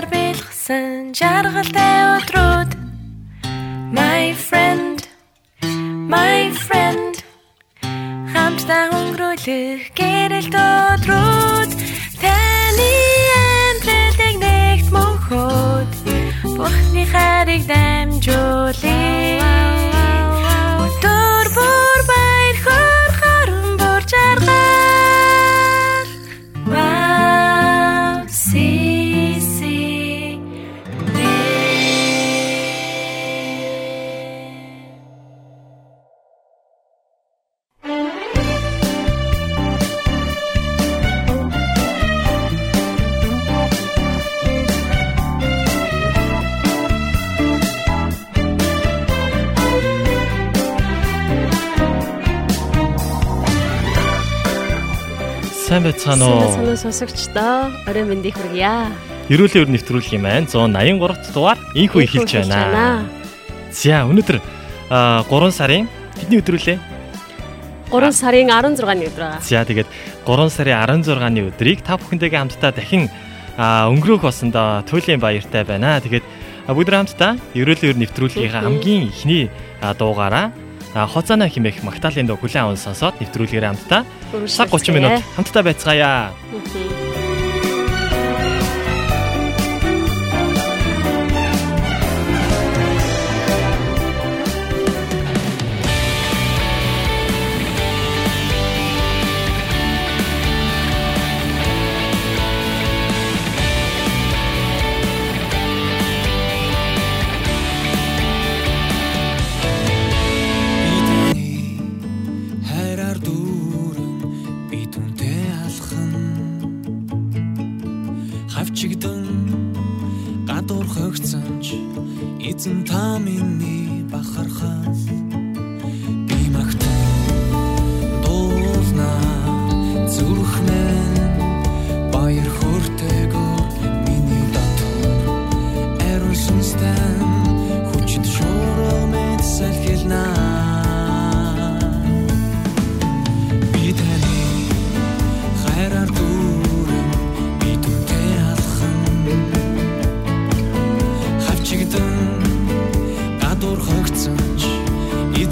Хамтдаар бэлгсэн жаргалтай өдрүүд My friend My friend. Хамтдаа өнгөрүүлэх гэрэлт өдрүүд Таны амьдралыг нэгт мөнхөд Бурхны хайрыг дамжуулъя Сайн байцгаана уу? Санаа сонсогчдоо орой мэндийг хүргье. Ерөөлийн өр нэвтрүүлэх юм байна. 183 дахь дугаар инхүү эхэлж байна. За өнөөдөр 3 сарын хэдний өдрүүлээ? 3 сарын 16-ны өдөр байгаа. За тэгээд 3 сарын 16-ны өдрийг та бүхэнтэйгээ хамтдаа дахин өнгөрөөх болсондоо туйлын баяртай байна. Тэгээд бүгд хамтдаа ерөөлийн өр нэвтрүүлгийнхаа хамгийн ихний а, хоцаана химэх. Магтаалын дуу хүлэн аван сонсоод нэвтрүүлгээр хамтдаа. Цаг 30 минут хамтдаа байцгаая. хайраар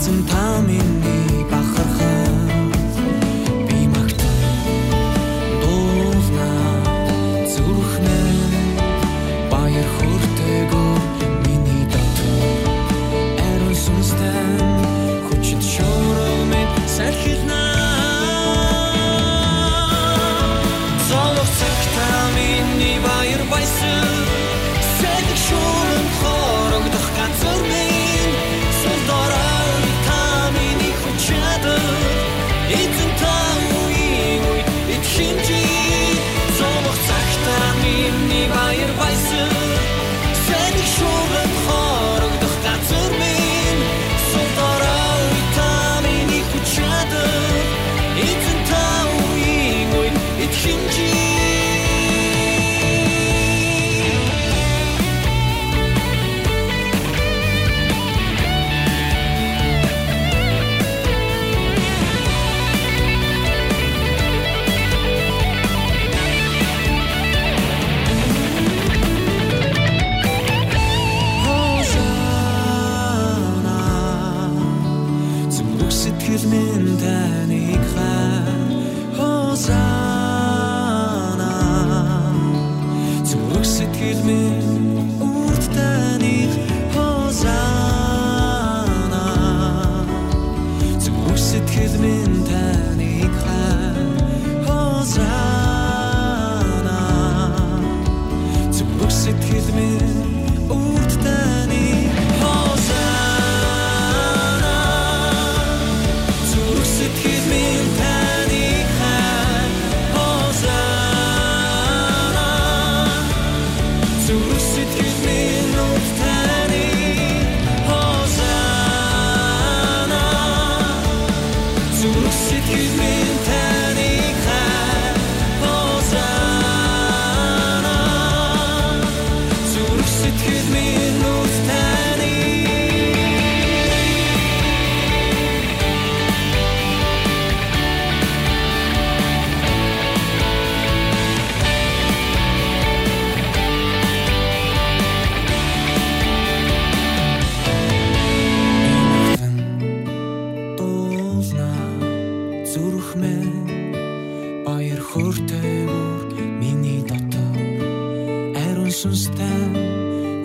эзэн та миний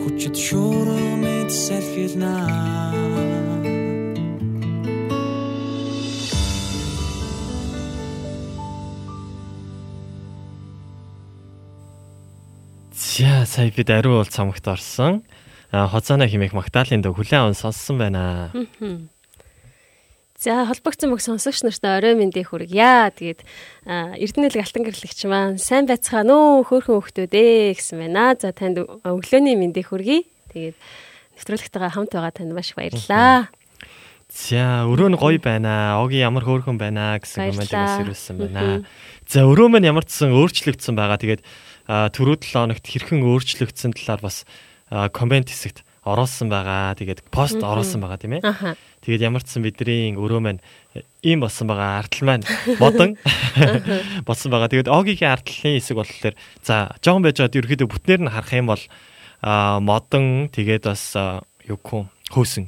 хүчит шуурга мэд салхилнаа За сая бид ариун уул цамагт орсон. А хоцооно химэх Магдалины дэг хүлэн аван сонссон байна. За холбогдсон бүх сонсогч нартай орой мэндийг хүргье. Тэгээд Эрдэнэлэг алтан гэрлэгч маань сайн байцгаана уу хөөхөн хөхтүүд ээ гэсэн байна. За танд өглөөний мэндийг хүргэе. Тэгээд нэвтрүүлэгтэйгээ хамт байгаа танд маш их баярлалаа. За өрөө нь гоё байна. Оги ямар хөөрхөн байна гэсэн комментиг бас Баярлалаа. ирүүлсэн байна. За өрөө маань ямар ч сан өөрчлөгдсөн байгаа. Тэгээд түрүү 7 хоногт хэрхэн өөрчлөгдсөн талаар бас коммент хэсэгт оруулсан байгаа. Тэгээд пост оруулсан байгаа тийм ээ. Тэгээд ямар ч сан бидний өрөө маань ийм болсон байгаа. Артал маань модон болсон байгаа. Тэгээд Огигийн артлын хэсэг болохоор за жоохон байж байгаад ерөөдөө бүтнээр нь харах юм бол модон тэгээд бас юу юм хөөсөн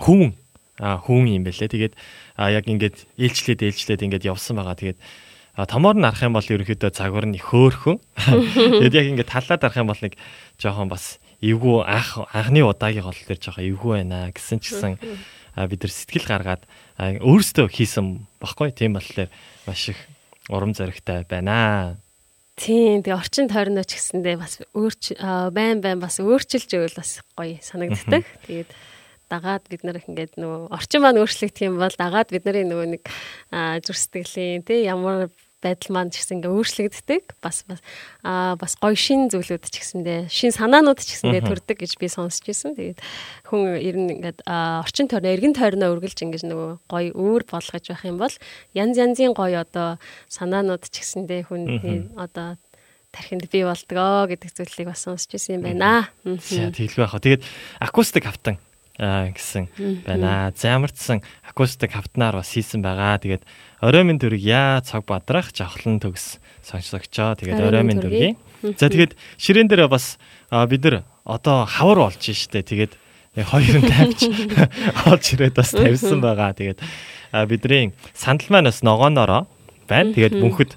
хүн а хүн юм бэлээ. Тэгээд яг ингээд ээлжлээд ээлжлээд ингээд явсан байгаа. Тэгээд томоор нь арах юм бол ерөнхийдөө загвар нь хөөхөн. Тэгээд яг ингээд талаад арах юм бол нэг жоохон бас эвгүй анх анхны удаагийн гол төр жоохон эвгүй байна гэсэн ч гэсэн а бид нар сэтгэл гаргаад өөрсдөө хийсэн баггүй тийм болохоор маш их урам зоригтой байна. Тийм тэгээ орчин тойрноо ч гэсэндээ бас өөрч байн байн бас өөрчилж ивэл бас гоё санагддаг. Тэгээд дагаад бид нар их ингээд нөгөө орчин маань өөрчлөгдөх юм бол дагаад бидний нөгөө нэг аа, зүрх сэтгэлийн тий ямар байдал маань ч гэсэн ингээ өөрчлөгддөг. Бас бас аа бас гоё шин зүйлүүд ч гэсэндээ шин санаанууд ч гэсэндээ төрдөг гэж би сонсч ирсэн. Тэгээд хүн ер нь ингээд аа, орчин тойрноо эргэн тойрноо үргэлж ингэж нөгөө гоё өөр болгож байх юм бол янз янзын гоё одоо санаанууд ч гэсэндээ хүний одоо тархинд бий болдгоо гэдэг зүйлийг бас сонсч ирсэн юм байна. За яах вэ? Тэгээд акустик хавтан гэсэн байна. За ямар ч сан акустик хавтнаар бас хийсэн байгаа. Тэгээд орой минь дүрг яа цаг бадрах жавхлан төгс сонсогчоо. Тэгээд орой минь дүргийн. За тэгээд ширээн дээр бас бид нар одоо хавар болж штэ. Тэгээд хоёр нь тавьж олж ирээд бас тавьсан байгаа. Тэгээд бидний сандал маань бас ногооноороо байна. Тэгээд мөнхөд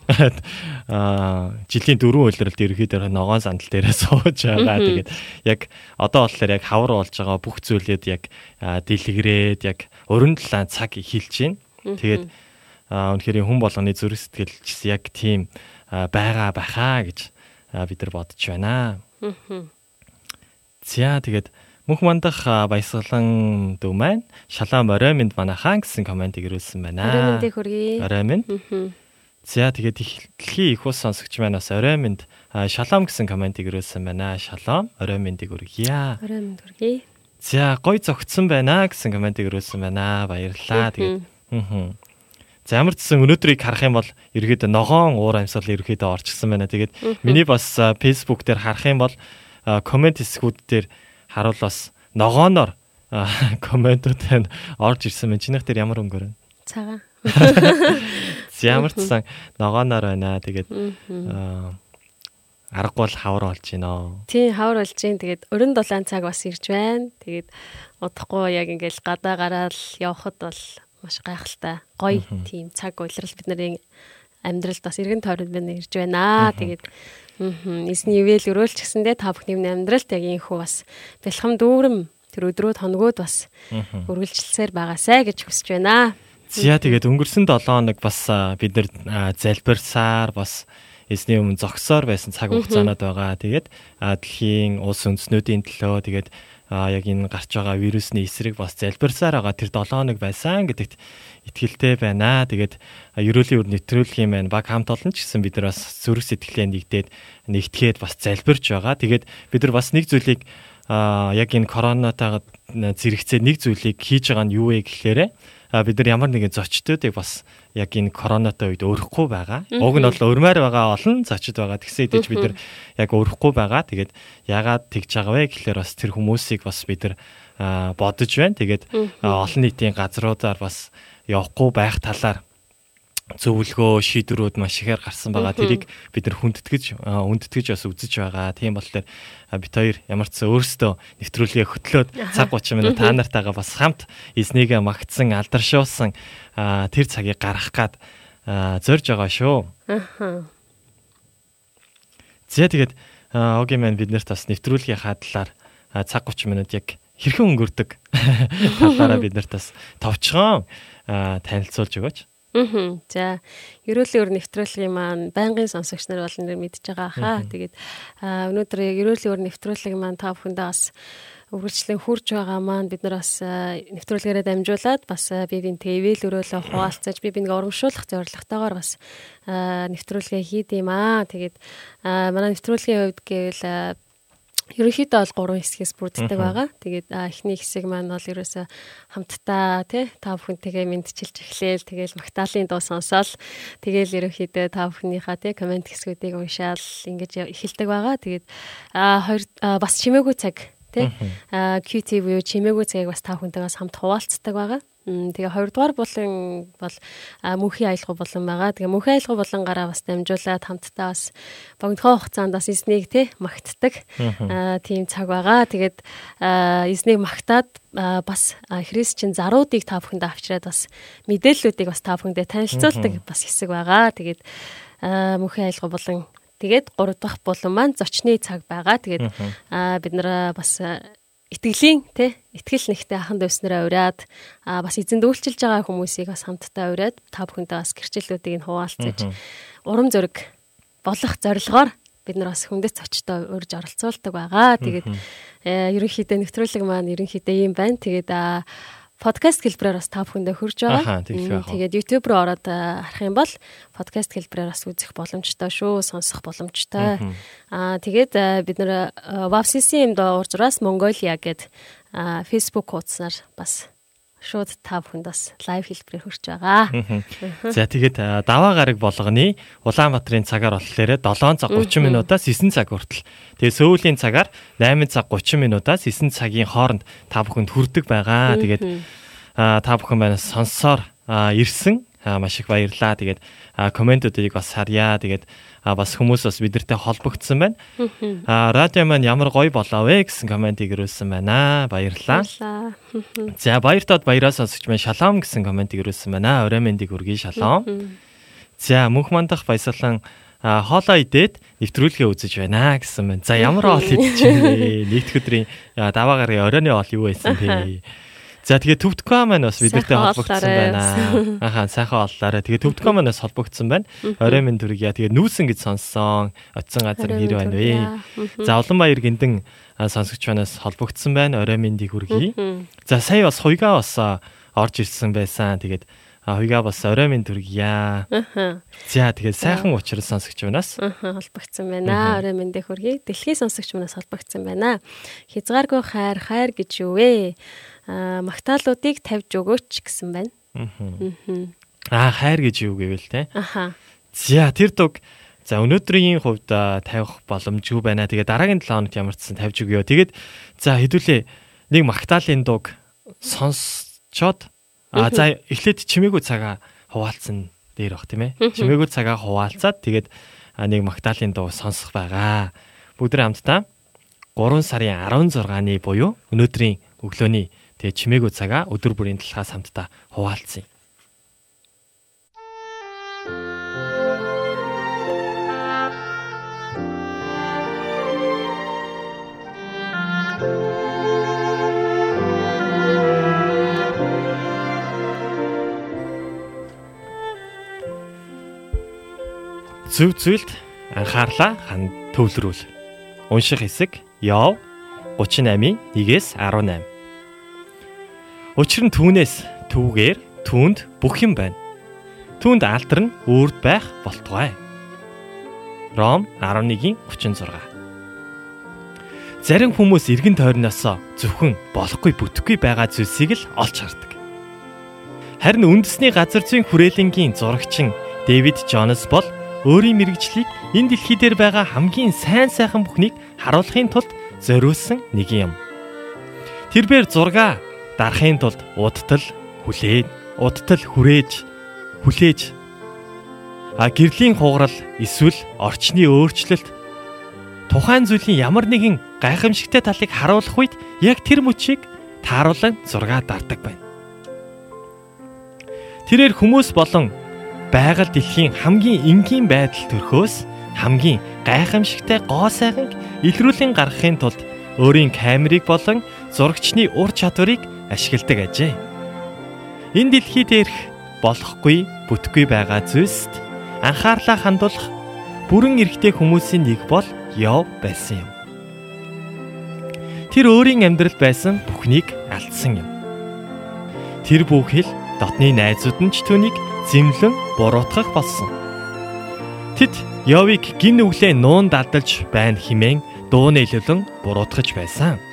жилийн дөрөв үйлрэлд ерөөхдөө ногоон сандал дээрээ сууж байгаа. Тэгээд яг одоо болохоор яг хавар болж байгаа бүх зүйлээд яг дэлгэрээд яг өрн талаа цаг эхэлж байна. Тэгээд үнэхээр хүн болгоны зүрх сэтгэл ч яг тийм байгаа бахаа гэж бид нар бодож байна. За тэгээд мөнх мандах баясгалан дүү маань шалаа морой минь манайхаа гэсэн комментиг ирүүлсэн байна. мэндийг хүргэе. Орой минь. За тэгээд их- дэлхийн их ус сонсогч маань бас орой минь шалом гэсэн комментиг ирүүлсэн байна. Шалом орой миньдийг хүргье. Орой мэнд хүргэе. За гой зөгцсөн байна гэсэн комментиг ирүүлсэн байна. Баярлалаа. Тэгээд хм. За ямар ч гэсэн өнөөдрийг харах юм бол ерөөдөө ногоон уур амьсгал ерөөдөө орчихсан байна. Тэгээд миний бас Facebook дээр харах юм бол коммент хэсгүүд дээр харуул бас ногооноор а, комментүүд нь орж ирсэн байна. Чинийх дээр ямар өнгөөр вэ? Цагаан. Ямар ч сан ногооноор байна. Тэгээд аргагүй л хавар болж байна. Тийм хавар болж гин тэгээд өрн дулаан цаг бас ирж байна. Тэгээд удахгүй яг ингээл гадаа гараад явхад бол маш гайхалтай гоё тийм цаг уйлрал бидний амьдралд бас эргэн тойронд байна ирж байна. Тэгээд эсний ивэл өрөөлч гэсэндээ та бүхний амьдралд яг ийхүү бас бэлхэм дүүрэм тэр өдрүүд хоногуд бас үргэлжилсээр байгаасай гэж хүсэж байна. За тэгээд өнгөрсөн 7 хоног бас бид аа, залбирсаар бас эзний өмнө зогсоор байсан цаг хугацаанууд байгаа. Тэгээд дэлхийн улс үндэснүүдийн төлөө тэгээд яг энэ гарч байгаа вирусны эсрэг бас залбирсаар байгаа тэр 7 хоног байсан гэдэгт итгэлтэй байна. Тэгээд ерөөлийн үр нэвтрүүлгийн маань баг хамт олон ч гэсэн бид нар бас зүрх сэтгэлээ нэгдээд нэгтгээд бас залбирч байгаа. Тэгээд бид нар бас нэг зүйлийг яг энэ коронавитайгаа зэрэгцээ нэг зүйлийг хийж байгаа нь юу вэ гэхлээрээ бид нар ямар нэгэн зочдуудыг бас яг энэ коронатой үед өрөхгүй байгаа. Уг нь бол өрмээр байгаа олон зочид байгаа. Тэгсэн хэдий бид нар яг өрөхгүй байгаа. Тэгээд ягаад тэгж байгаа вэ гэхлээр бас тэр хүмүүсийг бас бид нар бодож байна. Тэгээд олон нийтийн газруудаар бас явахгүй байх талаар зөвлөгөө шийдвэрүүд маш ихээр гарсан байгаа. Тэрийг бид нар хүндэтгэж үндэтгэж бас үзэж байгаа. Тийм болохоор бит хоёр ямар ч өөрсдөө нэвтрүүлгээ хөтлөөд цаг 30 минут та нартайгаа бас хамт эзнийг магтсан, алдаршуулсан тэр цагийг гаргах гад зорж байгаа шүү. За тэгээд оги маань биднэрт бас нэвтрүүлгийн хадлаар цаг 30 минут яг хэрхэн өнгөрдөг талаараа биднэрт бас товчхон танилцуулж өгөөч. Аа. За, ерөөлийн өр нэвтрүүлгийн маань байнгын сонсогч нар бол нэр мэдж байгаа хаа. Тэгээд өнөөдөр яг ерөөлийн өр нэвтрүүлгийн маань та бүхэндээ бас үргэлжлэн хурж байгаа маань бид нар бас нэвтрүүлгээрээ дамжуулаад бас би бинтэй ивэл өрөөлөө хуваалцаж би бинийг урамшуулах зорилготойгоор бас нэвтрүүлгээ хийд юм аа. Тэгээд манай нэвтрүүлгийн хувьд гэвэл ерөнхийдөө бол гурван хэсгээс бүрддэг байгаа. Тэгээд эхний хэсэг маань бол ерөөсөө хамтдаа тий та бүхэнтэйгээ мэдчилж эхлээл тэгээл Магдалины дуу сонсоол тэгээл ерөнхийдөө та бүхнийхээ тий комент хэсгүүдийг уншаал ингэж эхэлдэг байгаа. Тэгээд хоёр бас чимээгүй цаг тий QT буюу чимээгүй цагийг бас та бүхэнтэйгээс хамт хуваалцдаг байгаа. Тэгээ хоёрдугаар булан бол мөнхийн аялал булан байгаа. Тэгээ мөнхийн аялал булангаараа бас дамжуулаад хамтдаа бас богдохоо хугацаанд бас эзнийг те магтдаг тийм цаг байгаа. Тэгээд эзнийг магтаад бас христчин заруудыг та бүхэнд авчираад бас мэдээллүүдийг бас та бүхэндээ танилцуулдаг бас хэсэг байгаа. Тэгээд мөнхийн аялал булан Тэгээд 3 дахь булан маань зочны цаг байгаа. Тэгээд бид нар бас итгэлийн тий итгэл нэгтэй аханд өвснөрөө ураад а бас эзэнд үйлчилж байгаа хүмүүсийг бас хамтдаа ураад та бүхэндээ бас гэрчлэлүүдийг нь хуваалцаж урам зориг болох зорилгоор бид нар бас хүндэт цочтой урьж оролцуулдаг байгаа. Тэгээд ерөнхийдөө нэвтрүүлэг маань ерөнхийдөө ийм байна. Тэгээд подкаст хэлбэрээр бас та бүхэндээ хүрж байгаа. Тэгээд YouTube руу ороод харах юм бол подкаст хэлбэрээр бас үзэх боломжтой шүү, сонсох боломжтой. Аа тэгээд бид нэр WAVCC-ийн дуурчраас Mongolia гэдэг Facebook хуудаснаар бас шууд та бүхэнд бас лайв хэлбэрээр хүрч байгаа. За тэгээд даваа гараг болгоны Улаанбаатарын цагаар болохоор 7 цаг 30 минутаас 9 цаг хүртэл. Тэгээд Сөүлийн цагаар 8 цаг 30 минутаас 9 цагийн хооронд та бүхэнд хүрдэг байгаа. Тэгээд та бүхэн байна. Сонсоор ирсэн маш их баярлаа. Тэгээд комментуудыг бас харьяа. Тэгээд бас хүмүүс бас бидэртэй холбогдсон байна. А радио маань ямар гоё болоо вэ гэсэн комментиг ирүүлсэн байна. Баярлалаа. За баяртаад баяраа сонсогч маань шалом гэсэн комментиг ирүүлсэн байна. Орой мэндийг хүргэе шалом. За мөнх мандах баясгалан хоолоо идээд нэвтрүүлгээ үзэж байна гэсэн байна. За ямар хоол идэж байна вэ? Нийт өдрийн даваа гарын оройны хоол юу байсан те? За тэгээ төвдгөө маань бас бидэртэй холбогдсон байна. Ахаа сайхан оллаарай. Тэгээ төвдгөө маань бас холбогдсон байна. Орой минь дүргийа. Тэгээ нүүсэн гэж сонссон. Очсон газар хэр байна вэ? За олон баяр гиндэн сонсогч манаас холбогдсон байна. Орой миньдийг хүргэе. За сая бас хуйгаа бас орж ирсэн байсан. Тэгээд хуйгаа бас орой минь дүргийа. За тэгээд сайхан уучрал сонсогч манаас холбогдсон байна. Орой миньдээ хүргэе. Дэлхийн сонсогч манаас холбогдсон байна. Хязгааргүй хайр хайр гэж юу вэ? Магтаалуудыг тавьж өгөөч гэсэн байна. Аа хайр гэж юу гэвэл те. Аха. За тэр дуг за өнөөдрийн хувьд тавих боломжгүй байна. Тэгээ дараагийн 7 хоногт ямар ч сан тавьж өгөө. Тэгээд за хэдүүлээ нэг магтаалын дуг сонсчоод а за эхлээд чимээгүй цагаа хуваалцсан дээр бах тийм ээ. Чимээгүй цагаа хуваалцаад тэгээд нэг магтаалын дуу сонсох байгаа. Бүгд хамтдаа 3 сарын 16-ны буюу өнөөдрийн өглөөний Тэгээ чимээгүй цагаа өдөр бүрийн талхаас хамтдаа хуваалцъя. Зөв зүйлд анхаарлаа хан төвлөрүүл. Унших хэсэг Яв 38-ийн 1-ээс 18 Учир нь түүнээс түүгээр түүнд бүх юм байна. Түүнд алдар нь үрд байх болтугай. Ром 11-ийн 36. Зарим хүмүүс эргэн тойрноос зөвхөн болохгүй бүтэхгүй байгаа зүйлсийг л олж хардаг. Харин үндэсний газар зүйн хүрээлэнгийн зурагчин Дэвид Джонс бол өөрийн мэрэгжлийг энэ дэлхий дээр байгаа хамгийн сайн сайхан бүхнийг харуулахын тулд зориулсан нэг юм. Тэрээр зурга дарахын тулд удтал хүлээд удтал хүрээж хүлээж а гэрлийн хугарал эсвэл орчны өөрчлөлт тухайн зүйлийн ямар нэгэн гайхамшигтай талыг харуулах үед яг тэр мөчийг тааруулан зураг дардаг байна. Тэрээр хүмүүс болон байгаль дэлхийн хамгийн энгийн байдал төрхөөс хамгийн гайхамшигтай гоо сайханг илрүүлэн гаргахын тулд өөрийн камерыг болон зурагчны ур чадварыг ашигладаг ажээ. Энэ дэлхий дээрх болохгүй, бүтгүй байгаа зүйлсд анхаарлаа хандуулах бүрэн эрхтэй хүмүүсийн нэг бол Йов байсан юм. Тэр өөрийн амьдрал байсан бүхнийг алдсан юм. Тэр бүхэл дотны найзууд нь ч түүнийг зэмлэн буруутгах болсон. Тэд Йовыг гин нүглээ нуун далдалж байна химэн дууны илүүлэн буруутгаж байсан.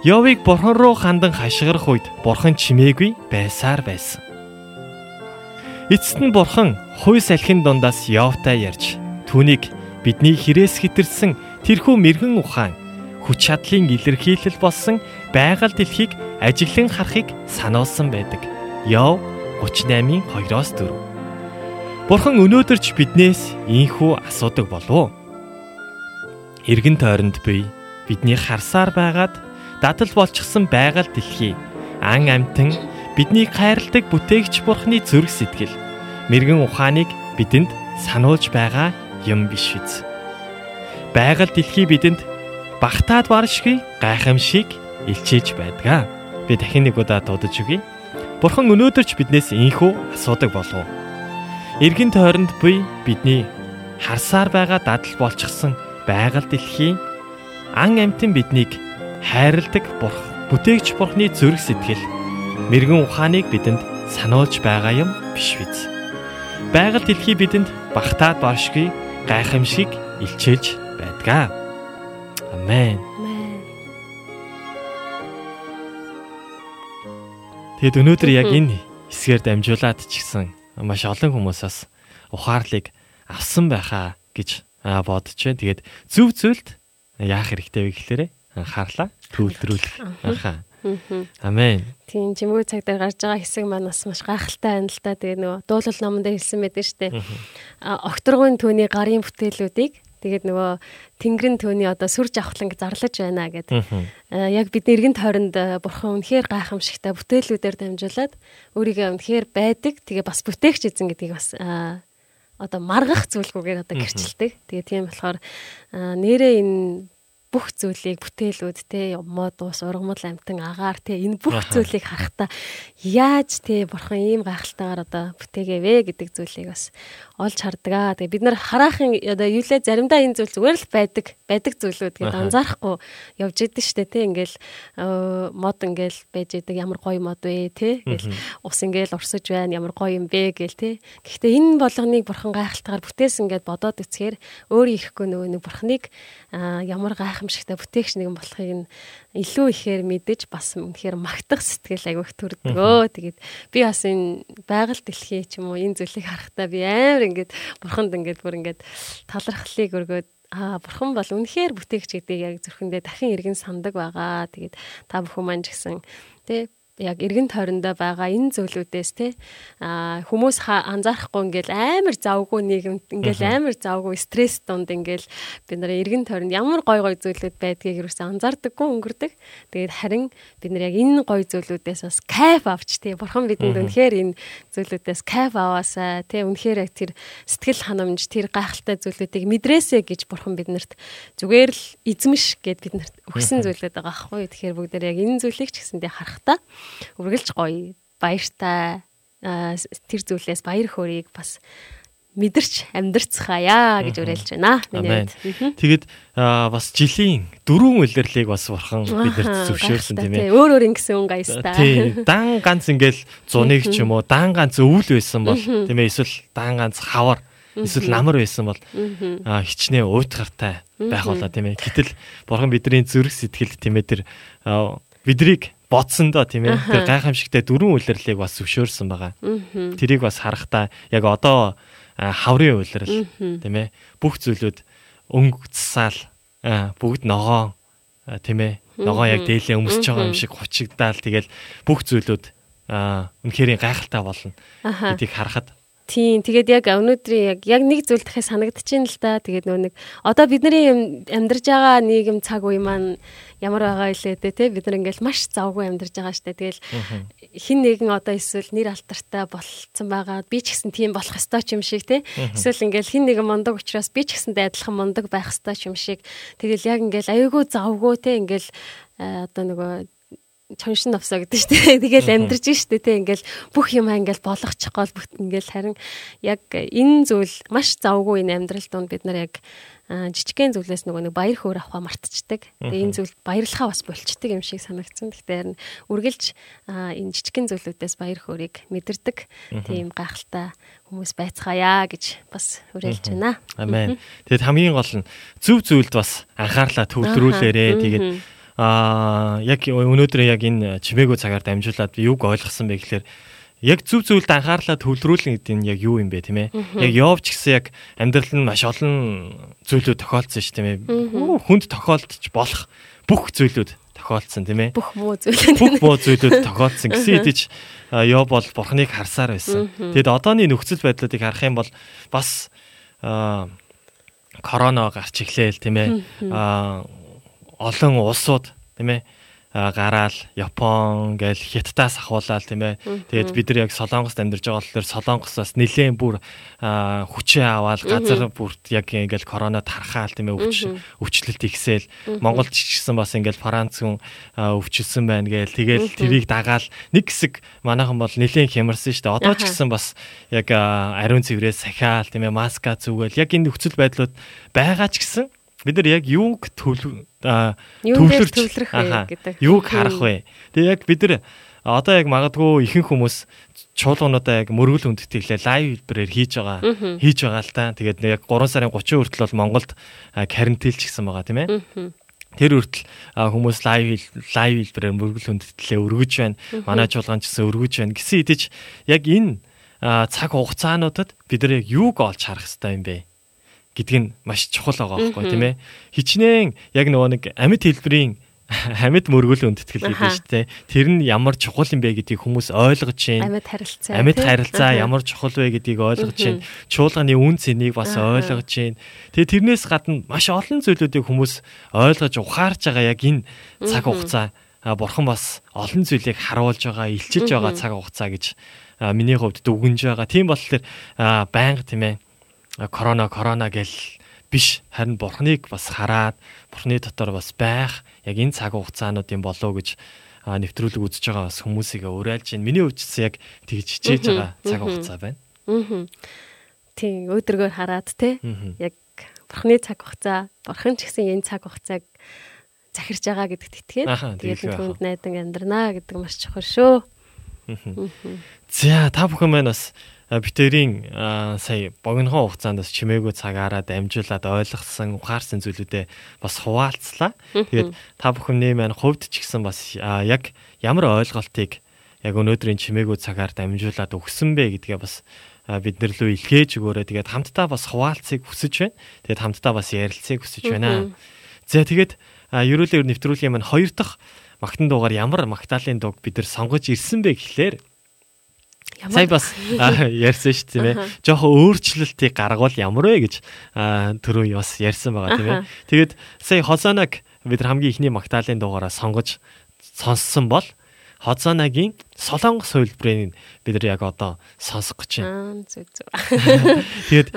Йовыг бурхан руу хандан хашгирах үед бурхан чимээгүй байсаар байсан. Эцэст нь бурхан хуй салхин дундаас Йовтай ярьж түүнийг бидний хэрээс хитэрсэн тэрхүү мэрэгэн ухаан хүч чадлын илэрхийлэл болсон байгаль дэлхийг ажиглан харахыг сануулсан байдаг. Йов 38-ийн 2-оос 4. Бурхан өнөөдөрч биднээс ийхүү асуудаг болов? Иргэн тойронд бий бидний харсаар байгаад дадал болчихсон байгаль дэлхий ан амтан биднийг хайрладаг бүтээгч бурхны зүрх сэтгэл мэрэгэн ухааныг бидэнд сануулж байгаа юм биш үз. Байгаль дэлхий бидэнд багтаад баршгүй гайхамшиг илчээж байдгаа. Би дахин нэг удаа дуудаж өгье. Бурхан өнөөдөрч биднээс инхүү асуудаг болов. Иргэн тойронд буй бидний харсаар байгаа дадал болчихсон байгаль дэлхийн ан амтэн биднийг хайрладаг бурх бүтээгч бурхны зүрх сэтгэл мэрэгэн ухааныг бидэнд сануулж байгаа юм биш биз. Байгаль дэлхий бидэнд багтаад баршгүй гайхамшиг илчээж байдгаа. Амен. Тэгэд өнөөдөр яг энэ хэсгээр дамжуулаад ч гэсэн маш олон хүмүүсээс ухаарлыг авсан байхаа гэж бодож байна. Тэгээд зөв зөвлөлт яах хэрэгтэй вэ гэхээр анхаарлаа төвлөрүүлэх анхаа. Амен. Тийм жимгүү цаг дээр гарч байгаа хэсэг маань бас маш гайхалтай байна л да. Тэгээ нөгөө дуулал номонд хэлсэн байдаг шүү дээ. А окторгын түүний гарын бүтээлүүдийг тэгээд нөгөө тэнгэрэн түүний одоо сүр жавхлан зарлаж байна гэдэг. Яг бидний эргэн тойронд бурхан үнэхээр гайхамшигтай бүтээлүүдээр дамжуулаад өөрийгөө үнэхээр байдаг. Тэгээ бас бүтээгч эзэн гэдгийг бас одоо маргах зүйлгүйгээр одоо гэрчилдэг. Тэгээ тийм болохоор нэрээ энэ бүх зүйлийг бүтээлүүд те мод ус ургамал амтан агаар те энэ бүх зүйлийг харахтаа яаж те бурхан ийм гайхалтайгаар одоо бүтээгээвэ гэдэг зүйлийг бас олж хардаг аа. Тэгээ бид нар хараахан одоо юу лээ заримдаа энэ зүйл зүгээр л байдаг байдаг зүйлүүд гэдээ анзаарахгүй явж идэв штэ те. Ингээл мод ингээл байж идэг ямар гоё мод вэ те? Гэл ус ингээл урсаж байна ямар гоё юм бэ гэл те. Гэхдээ энэ болгоныг бурхан гайхалтайгаар бүтээсэн гэд бодоод үцхээр өөрөө ихгүй нөгөө нэг бурханыг ямар гайхамшигтай бүтээгч нэгэн болохыг нь илүү ихээр мэдэж бас үнэхээр магтах сэтгэл айгүйх төрдгөө. Тэгээд би бас энэ байгаль дэлхий ч юм уу энэ зүйлийг харахтаа би амар ингээд бурханд ингээд бүр ингээд талархлыг өргөөд Аа бурхан бол үнэхээр бүтээгч гэдгийг яг зүрхэндээ дахин эргэн сандаг байгаа. Тэгээд та бүхэн маань ч гэсэн тий яг эргэн тойрондоо байгаа энэ зүйлүүдээс те а хүмүүс анзаарахгүй ингээл амар завгүй нийгэмд ингээл амар завгүй стресс донд ингээл бид нар эргэн тойронд ямар гой гой зүйлүүд байдгийг юусэн анзаардаггүй өнгөрдөг. Тэгээд харин бид нар яг энэ гой зүйлүүдээс бас кайф авч те бурхан бидэнд үнэхээр энэ зүйлүүдээс кайф аваасаа те үнэхээр яг тэр сэтгэл ханамж тэр гайхалтай зүйлүүдийг мэдрээсэ гэж бурхан биднэрт зүгээр л эзэмш гэд биднэрт өгсөн зүйлүүд байгаа аахгүй. Тэгэхээр бүгд яг энэ зүйлийг ч гэсэндээ харахтаа үргэлж гоё баяртай тэр зүйлээс баяр хөөргийг бас мэдэрч амьдрцгаая гэж уриалж байна. Тэгээд бас жилийн дөрвөн улирлыг бас бурхан бидэрт зөвшөөрсөн тийм ээ. Өөр өөр ингэсэн үн гаястай. Тийм. Дан ганц ингээл зуныг ч юм уу, дан ганц өвөл байсан бол тийм ээ эсвэл дан ганц хавар эсвэл намар байсан бол хичнээн уйтгартай байх болоо тийм ээ. Гэтэл бурхан бидний зүрх сэтгэл тийм ээ тэр бидрийг бодсондоо тийм ээ. Тэр гайхамшигтай дөрвөн үйлрлийг бас зөвшөөрсөн байгаа. Тэрийг бас харахтаа яг одоо хаврын үйлрэл тийм ээ. Бүх зүйлүүд өнгөцсаал бүгд ногоон тийм ээ. Ногоон яг дээлээ өмсөж байгаа юм шиг хучигдаал тэгэл бүх зүйлүүд үнэхээр гайхалтай болно гэдгийг харахад Тийм тэгээд яг өнөөдрийн яг яг нэг зүйл дахиад санагдчихээн л да. Тэгээд нөө нэг одоо бидний юм амьдарж байгаа нийгэм цаг үе маань ямар байгаа илээ дээ те бид нар ингээл маш завгүй амьдарж байгаа штэ. Тэгэл хин нэгэн одоо эсвэл нэр алтартай болцсон байгаа. Би ч гэсэн тийм болох ёстой ч юм шиг те. Эсвэл ингээл хин нэгэн мундаг учраас би ч гэсэндээ адилхан мундаг байх ёстой ч юм шиг. Тэгэл яг ингээл аюулгүй завгүй те ингээл одоо нөгөө чоншин навсаа гэдэг шүү дээ. Тэгэл амьдрж шүү дээ. Тэ ингээл бүх юм ингээл болгочих гол ингээл харин яг энэ зүйл маш завгүй энэ амьдрал донд бид нар яг жижигхэн зүйлээс нөгөө нэг баяр хөөр авахаа мартчихдаг. Тэгээ энэ зүйл баярлахаа бас болчдөг юм шиг санагдсан. Гэхдээ харин үргэлж энэ жижигхэн зүйлүүдээс баяр хөөргийг мэдэрдэг тийм гайхалтай хүмүүс байцгаая гэж бас уриалж байна. Амен. Тэгэд хамгийн гол нь зөв зүйлд бас анхаарлаа төвлөрүүлээрэ. Тэгээд Аа яг өнөөдөр яг энэ чимээгөө цагаар дамжуулаад юг ойлгосон бэ гэхээр яг зөв зөвлөлд анхаарлаа төвлөрүүлнэ гэдэг нь яг юу юм бэ тийм ээ. Яг явж гисэн яг амьдрал нь маш олон зүйлүүд тохиолдсон шүү тийм ээ. Хүнд тохиолдож болох бүх зүйлүүд тохиолдсон тийм ээ. Бүх муу зүйлүүд. Бүх муу зүйлүүд тохиолдсон гэсэн хэдий ч ёо бол бурхныг харсаар байсан. Тэгэд одооны нөхцөл байдлуудыг харах юм бол бас корона гарч ирлээ л тийм ээ. Аа олон улсууд тийм ээ гараал Япон гээл Хятадаас ахуулаад тийм ээ. Тэгээд бид нар яг Солонгост амьдарч байгаа болохоор Солонгосоос нэлээд бүр хүчээ аваад газар бүрт яг ингээл коронад харахаал тийм ээ өвч өвчлөлт ихсээл. Монголд ч гэсэн бас ингээл Франц хүн өвчлсөн байна гээл. Тэгээд тэрийг дагаал. Нэг хэсэг манайхан бол нэлээд хямарсан шүү дээ. Одоо ч гэсэн бас яг ариун цэврээ сахиал тийм ээ маска зүгэл. Яг энэ нөхцөл байдлууд байгаа ч гэсэн бид нар яг юуг төвлөрч төвлөрөх вэ гэдэг. Юуг харах вэ? Тэгээ яг бид нар одоо яг магадгүй ихэнх хүмүүс чуулгануудаа яг мөргөл хүндэтгэлээ лайв хэлбэрээр хийж байгаа хийж байгаа л та. Тэгээд яг 3 сарын 30 хүртэл бол Монголд карантинлж гисэн байгаа тийм ээ. Тэр хүртэл хүмүүс лайв лайв хэлбэрээр мөргөл хүндэтгэлээ өргөж байна. Манай чуулган ч гэсэн өргөж байна. Гэсэн хэдий ч яг энэ цаг хугацаануудад бид нар яг юуг олж харах хэрэгтэй юм бэ? Гэдг нь маш чухал байгаа байхгүй тийм ээ. Хичнээн яг нөгөө нэг амьд хэлбэрийн амьд мөргөл өндөтгэл гэдэг шүү дээ. Тэр нь ямар чухал юм бэ гэдгийг хүмүүс ойлгож байна. Амьд харилцаа. Амьд харилцаа ямар чухал вэ гэдгийг ойлгож байна. Чуулганы үн цэнийг бас ойлгож байна. Тэгээ тэрнээс гадна маш олон зүйлүүдийг хүмүүс ойлгож ухаарж байгаа яг энэ цаг хугацаа бурхан бас олон зүйлийг харуулж байгаа, илчилж байгаа цаг хугацаа гэж миний хувьд дүгнж байгаа. Тийм болохоор байнга тийм ээ корона корона гэл биш харин бурхныг бас хараад бурхны дотор бас байх яг энэ цаг хугацаануудын болов гэж нэвтрүүлэг үзэж байгаа бас хүмүүсийг уриалж байна. Миний хувьд ч яг тэгж хичээж байгаа цаг хугацаа байна. Аа. Тийм өөдрөгөөр хараад те яг бурхны цаг хугацаа бурхан ч гэсэн энэ цаг хугацааг захирж байгаа гэдэгт итгээд тэгээд түнд найдан амьдрнаа гэдэг маш чухал шүү. За та бүхэн маань бас битэрийн сая богинохон хугацаанд бас чимээгүй цагаараа дамжуулаад ойлгосон ухаарсан зүйлүүдээ бас хуваалцлаа. Тэгээд та бүхний маань хувьд ч гэсэн бас яг ямар ойлголтыг яг өнөөдрийн чимээгүй цагаар дамжуулаад өгсөн бэ гэдгээ бас бид нар лөө илгээж өгөөрэй. Тэгээд хамтдаа бас хуваалцыг хүсэж байна. Тэгээд хамтдаа бас ярилцгийг хүсэж байна. За тэгээд ерөөлөөр нэвтрүүлгийн маань хоёр дахь магтан дуугаар ямар магтаалын дууг бид нар сонгож ирсэн бэ гэхлээр Сая бас ярьсан шүү тийм ээ. Жохо өөрчлөлтийг гаргавал ямар вэ гэж түрүү бас ярьсан байгаа тийм ээ. Тэгээд сая Хозанаг бид хамгийн ихний магтаалын дуугаараа сонгож сонссон бол Хозанагийн Солонгос хувилбарыг бид нар яг одоо сонсох гэж байна. Тэгээд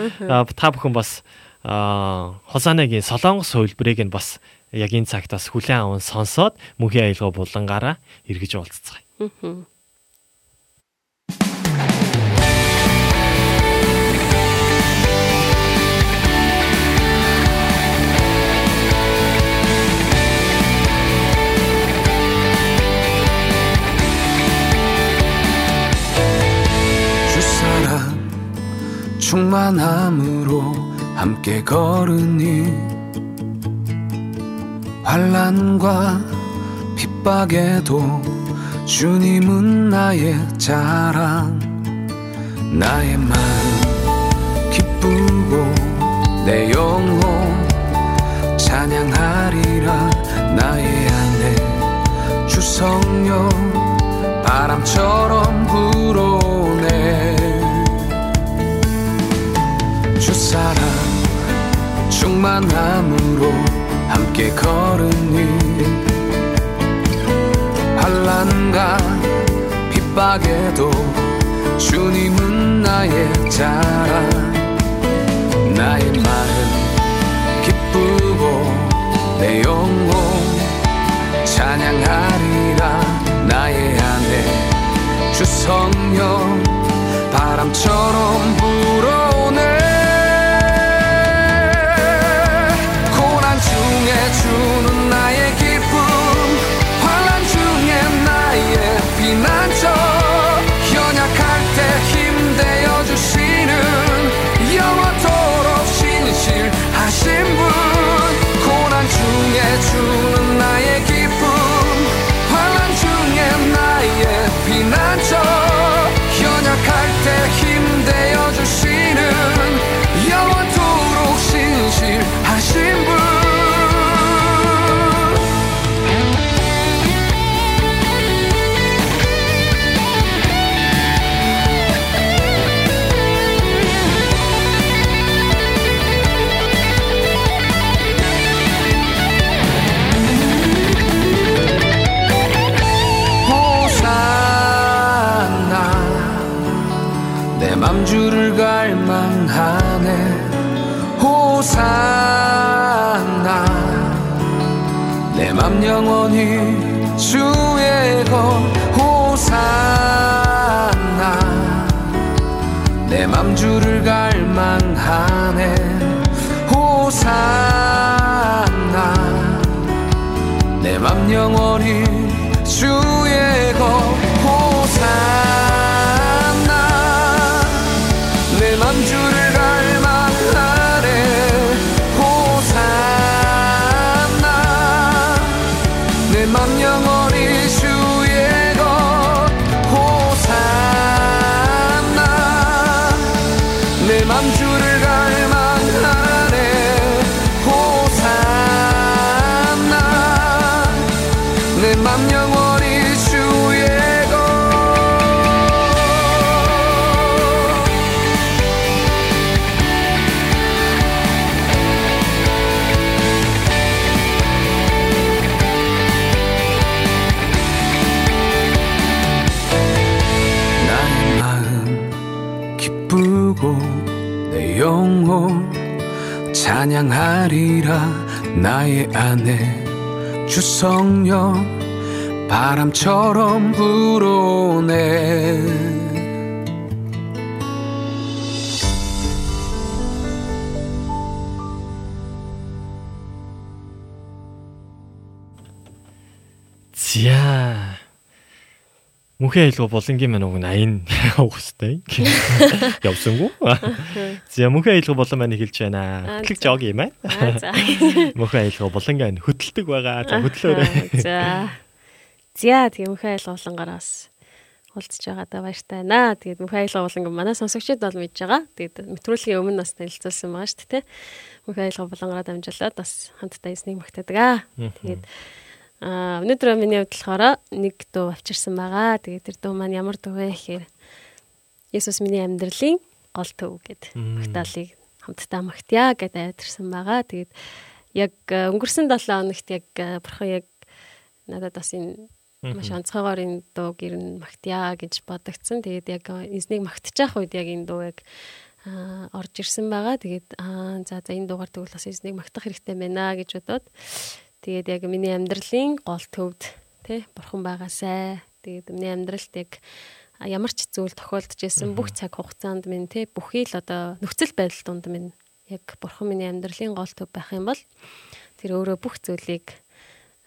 та бүхэн бас Хозанагийн Солонгос хувилбарыг нь бас яг энэ цагт бас хүлээн аван сонсоод мөнхийн аялгаа булангаараа эргэж уулзцгаая. 충만함으로 함께 걸으니 환란과 핍박에도 주님은 나의 자랑 나의 마음 기쁘고 내 영혼 찬양하리라. 나의 안에 주 성령 바람처럼 불어 사랑 충만함으로 함께 걸으니 환란과 핍박에도 주님은 나의 자랑. 나의 마음 기쁘고 내 영혼 찬양하리라. 나의 안에 주 성령 바람처럼 불어. at you 주를 갈망하네. 호산나. 내 맘 영원히 주의 것 호산나. 내 맘 주를 갈망하네. 호산나. 내 맘 영원히 찬양하리라 나의 안에 주 성령 바람처럼 불어오네 За. Мөнхийн аялал болонгийн маань уг 80 явах хэвээр явсангүй. За мөнхийн аялал болон маань хэлж байна. За. жог юм. Аа за. Мөнхийн аялал болонгийн хөдөлдөг байгаа. За хөдлөөрэй. За. За тийм мөнхийн айлга болонгоороос уулзж байгаадаа баяртай байна. Тэгээд мөнхийн айлга болонго манай сонсогчид бол мэдж байгаа. Тэгээд мэтрүүлгийн өмнө бас танилцуулсан байгаа шүү дээ. Мөнхийн айлга болонгороо дамжуулаад бас хамтдаа эснийг магтаадаг аа. Тэгээд аа өнөөдөр миний хувьд болохоор нэг дуу авчирсан байгаа. Тэгээд тэр дуу маань ямар дуу вэ гэхээр Есүс миний амьдралын гол төв гэдэг магтаалыг хамтдаа магтъя гэдээ айдэрсэн байгаа. Тэгээд яг э, өнгөрсөн 7 хоногт яг э, бурхан яг надад бас энэ маш онцгойгоор энэ дууг ер нь магтъя гэж бодогдсон. Тэгээд яг эзнийг магтчих үед яг энэ дуу яг орж ирсэн байгаа. Тэгээд за за энэ дуугаар тэгвэл бас эзнийг магтах хэрэгтэй байна гэж бодоод тэгээд яг миний амьдралын гол төвд тий бурхан байгаасай. Тэгээд миний амьдралд яг ямар ч зүйл тохиолдож исэн бүх цаг хугацаанд минь тий бүхий л одоо нөхцөл байдал донд минь яг бурхан миний амьдралын гол төв байх юм бол тэр өөрөө бүх зүйлийг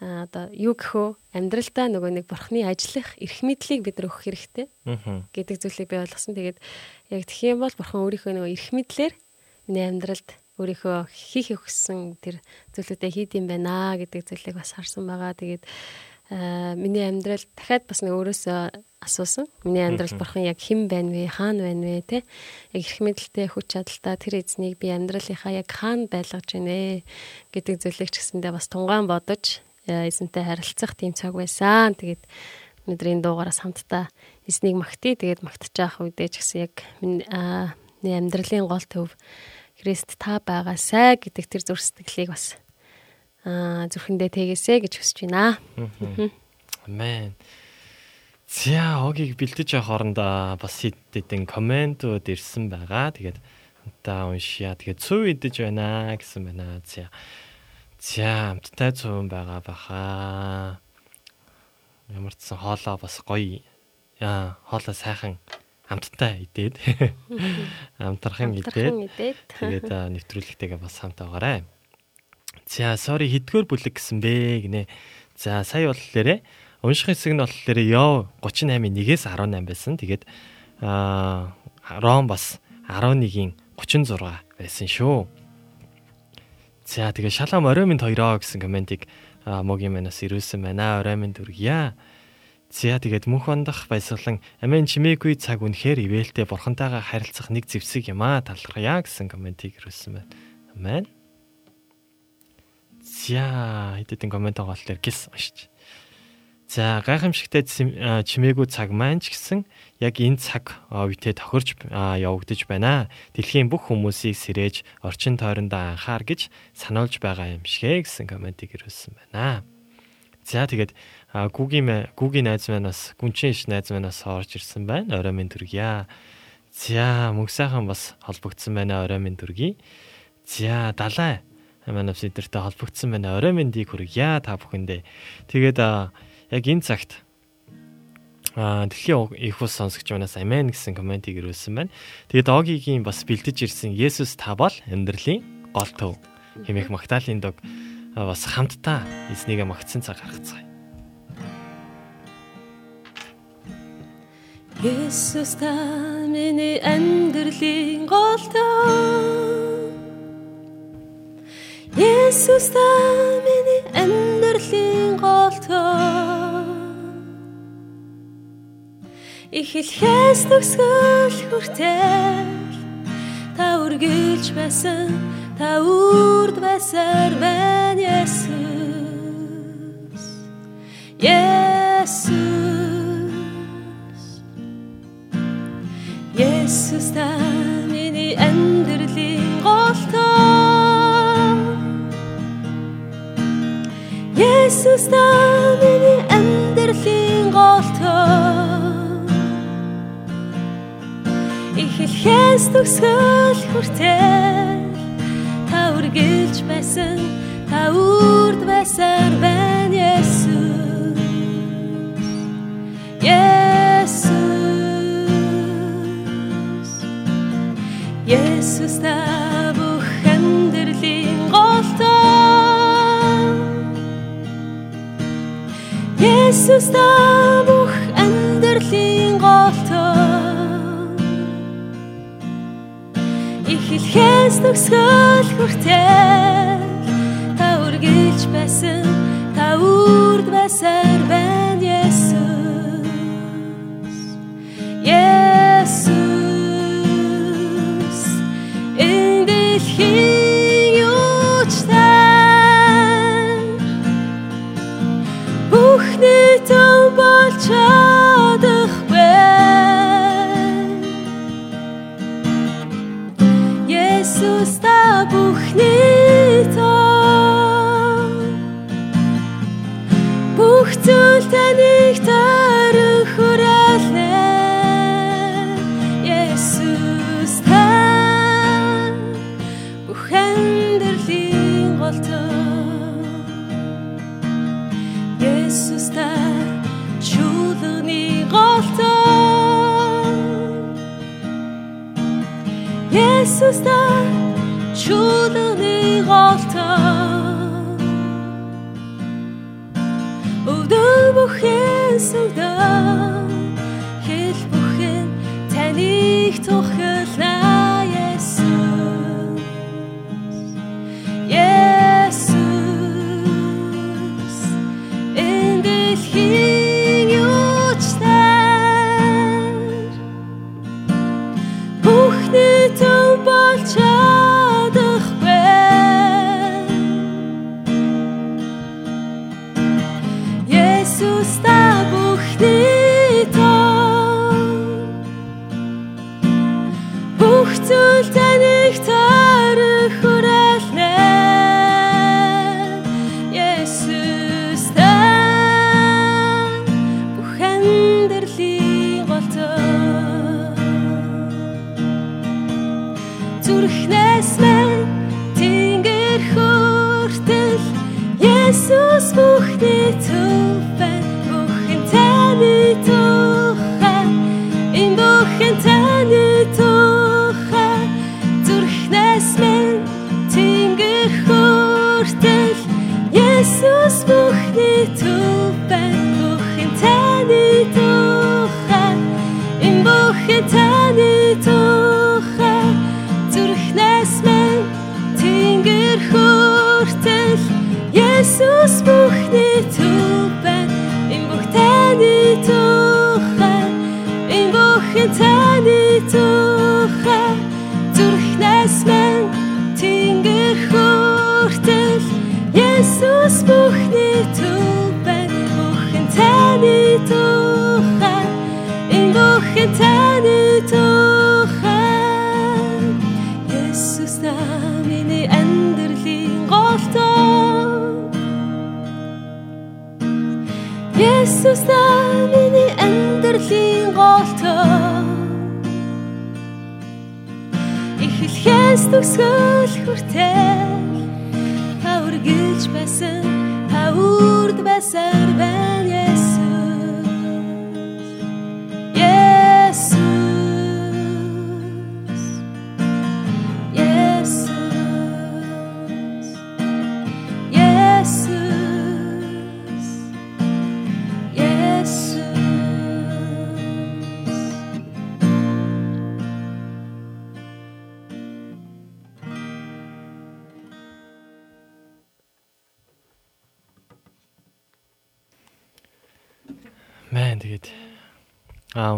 одоо юу гэхөө амьдралдаа нөгөө нэг бурхны ажиллах эрх мэдлийг бид өгөх хэрэгтэй гэдэг зүйлийг би ойлгосон. Тэгээд яг тэгэх юм бол бурхан өөрийнхөө нөгөө эрх мэдлэр миний амьдралд өөрийнхөө хийх өгсөн тэр зүйлүүдээ хийд юм байна гэдэг зүйлийг бас харсан байгаа. Тэгээд миний амьдрал дахиад бас нэг өөрөөсөө асуусан. Миний амьдрал бурхан яг хэн байна вэ? Хаана байна вэ? Тэ? Яг эрх мэдэлтэй хүч чадалтай тэр эзнийг би амьдралынхаа яг хаана байлгаж байна гэдэг зүйлийг ч гэсэндээ бас тунгаан бодож эзэнтэй харилцах тийм цаг байсан. Тэгээд өнөөдрийн дуугараас хамтдаа эзнийг магтъя. Тэгээд магтчих үедээ ч гэсэн яг миний амьдралын гол төв Христ та байгаасай гэдэг тэр зүрх сэтгэлийг бас аа зүрхэндээ тэгээсэ гэж хүсэж байна. Амен. За огийг бэлдэж явах хоорондоо бас хэд хэдэн комментууд ирсэн байгаа. Тэгээд та уншия. Тэгээд цөв идэж байна гэсэн байна. За. За амттай цөөн байгаа баха. Ямар ч сан хоолоо бас гоё. Яа, хоолоо сайхан амттай идээд. Амтрахын идээд. Тэгээд нэвтрүүлэгтэйгээ бас хамт байгаарай. За, sorry хэдгээр бүлэг гэсэн бэ гинэ. За, сая болохоор унших хэсэг нь болохоор Йов 38-ийн 1-ээс 18 байсан. Тэгээд аа Ром бас 11-ийн 36 байсан шүү. За тэгээ шалам орой минь хоёроо гэсэн комментиг могийн манаас ирүүлсэн байна. Орой минь дүргийа. За тэгээд мөнх ондох баясгалан амин чимээгүй цаг үнэхээр ивэлтэй бурхантайгаа харилцах нэг зэвсэг юм аа талархая гэсэн комментиг ирүүлсэн байна. Амен. За хэдэн коммент байгаа болохоор гис уншиж. За гайхамшигтай чимээгүй цаг маань ч гэсэн яг энэ цаг үедээ тохирч явагдаж байна. Дэлхийн бүх хүмүүсийг сэрээж орчин тойрондоо анхаар гэж сануулж байгаа юм шигэ гэсэн комментиг ирүүлсэн байна. За тэгээд Гүүгийн Гүүгийн найз манаас гүнчин иш найз манаас орж ирсэн байна. Орой минь дүргийа. За мөнх сайхан бас холбогдсон байна орой минь дүргий. За далай манаас эдэртэй холбогдсон байна. Орой минь дийг хүргье та бүхэндээ. Тэгээд яг энэ цагт а дэлхийн их ус сонсогч манаас амен гэсэн комментиг ирүүлсэн байна. Тэгээд Огигийн бас бэлдэж ирсэн Есүс та бол амьдралын гол төв хэмээх Магдалины дог бас хамтдаа эзнийг магтсан цаг гаргацгаая. Есүс та миний амьдралын гол төв Есүс та миний амьдралын гол төв Эхлэхээс төгсгөл хүртэл та үргэлж байсан та үрд байсаар байна Та миний амьдралын гол төв Эхлэхээс төгсгөл хүртэл та үргэлж байсан та үрд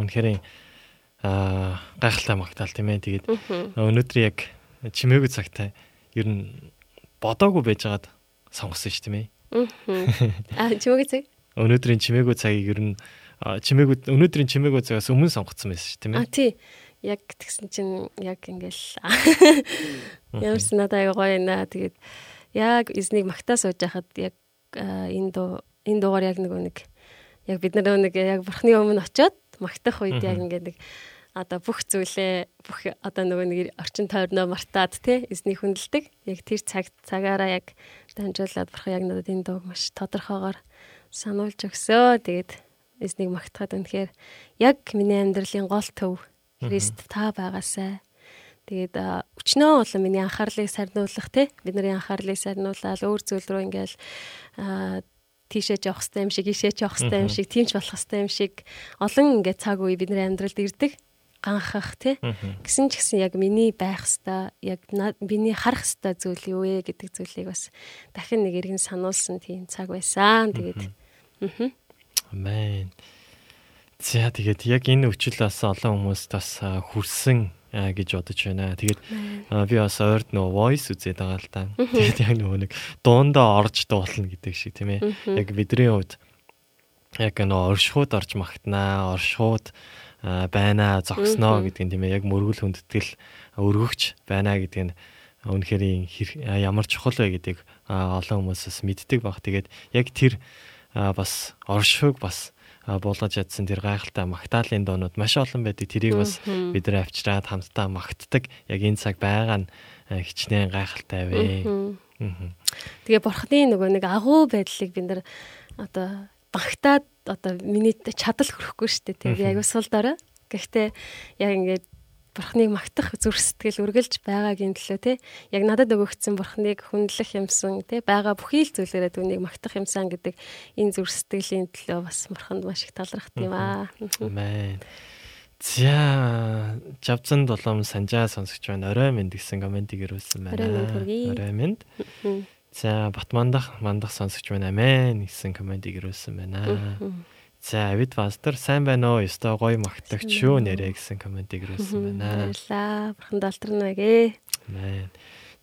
үнэхээр аа гайхалтай магтаал тийм ээ. Тэгээд өнөөдөр яг чимээгүй цагтай ер нь бодоогүй байжгаад сонгосон ш тийм ээ. А чимээгүй цаг? Өнөөдрийн чимээгүй цагийг ер нь аа, чимээгүй өнөөдрийн чимээгүй цагаас өмнө сонгоцсон байсан ш тийм А ээ. тий. Яг тэгсэн чинь яг ингээл ямарс надад аяга гоё наа. Тэгээд яг эзнийг магтаа сууж байхад яг энэ дуу энэ дуугаар яг нөгөө нэг яг бид нар нэг яг бурхны өмнө очиод магтах үед яг ингээд нэг одоо бүх зүйлээ бүх одоо нөгөө нэг орчин тойрноо мартаад те эзний хүндэлдэг. Яг тэр цаг цагаараа яг дамжуулаад бурхан яг надад энэ дууг маш тодорхойгоор сануулж өгсөө. Тэгээд эзнийг магтахад үнэхээр яг миний амьдралын гол төв Христ та байгаасай. Тэгээд өчнөө улам миний анхаарлыг сарниулах те бидний анхаарлыг сарниулаад өөр зүйл рүү ингээл а, тийшээ жоох хэвтэй юм шиг, ийшээ жоох хэвтэй юм шиг, тиймч болох хэвтэй юм шиг олон ингээд цаг үе бидний амьдралд ирдэг ганхах те гэсэн ч гэсэн яг миний байх хэвээр яг миний харах хэвээр зүйл юу вэ гэдэг зүйлийг бас дахин нэг эргэн сануулсан тийм цаг байсан. Тэгээд мгм. Амен. За тэгээд яг энэ бас олон хүмүүст бас аа, хүрсэн аа, гэж бодож байна. Тэгээд би бас ойрд нөгөө voice үзээд байгаа л та. Тэгээд яг нөгөө нэг дуундаа орж дуулна гэдэг шиг тийм ээ. Яг бидний хувьд яг нөгөө оршихуд орж магтнаа, оршихуд байна, зогсноо гэдэг нь тийм ээ. Яг мөргөл хүндэтгэл өргөгч байна гэдэг нь үнэхээр ямар чухал вэ гэдгийг олон хүмүүсээс мэддэг баг. Тэгээд яг тэр бас оршихуг бас буулгаж ядсан тэр гайхалтай магтаалын доонууд маш олон байдаг. Тэрийг бас бид нар авчираад хамтдаа магтдаг. Яг энэ цаг байгаа нь хичнээн гайхалтай вэ. Тэгээ бурхны нөгөө нэг агуу байдлыг бид нар одоо багтаад одоо миний чадал хөрөхгүй шүү дээ. Тэгээ аягүй сул дараа. Гэхдээ яг ингээд бурхныг магтах зүрх сэтгэл үргэлж байгаагийн төлөө те яг надад өгөгдсөн бурхныг хүндлэх юмсан те байгаа бүхий л зүйлээрээ түүнийг магтах юмсан гэдэг энэ зүрх сэтгэлийн төлөө бас бурханд маш их талархт юм аа. Амен. За, жавцан долоом санжаа сонсогч байна. Орой минь гэсэн комментиг ирүүлсэн байна. Орой минь. За, бат мандах мандах сонсогч байна. Амен гэсэн комментиг ирүүлсэн байна. За, Авид Вастер сайн байна уу? Ёстой гоё магтагч шүү нэрэ гэсэн комментиг ирүүлсэн байна. Баярлаа. Бурханд алдарна гээ. Амен.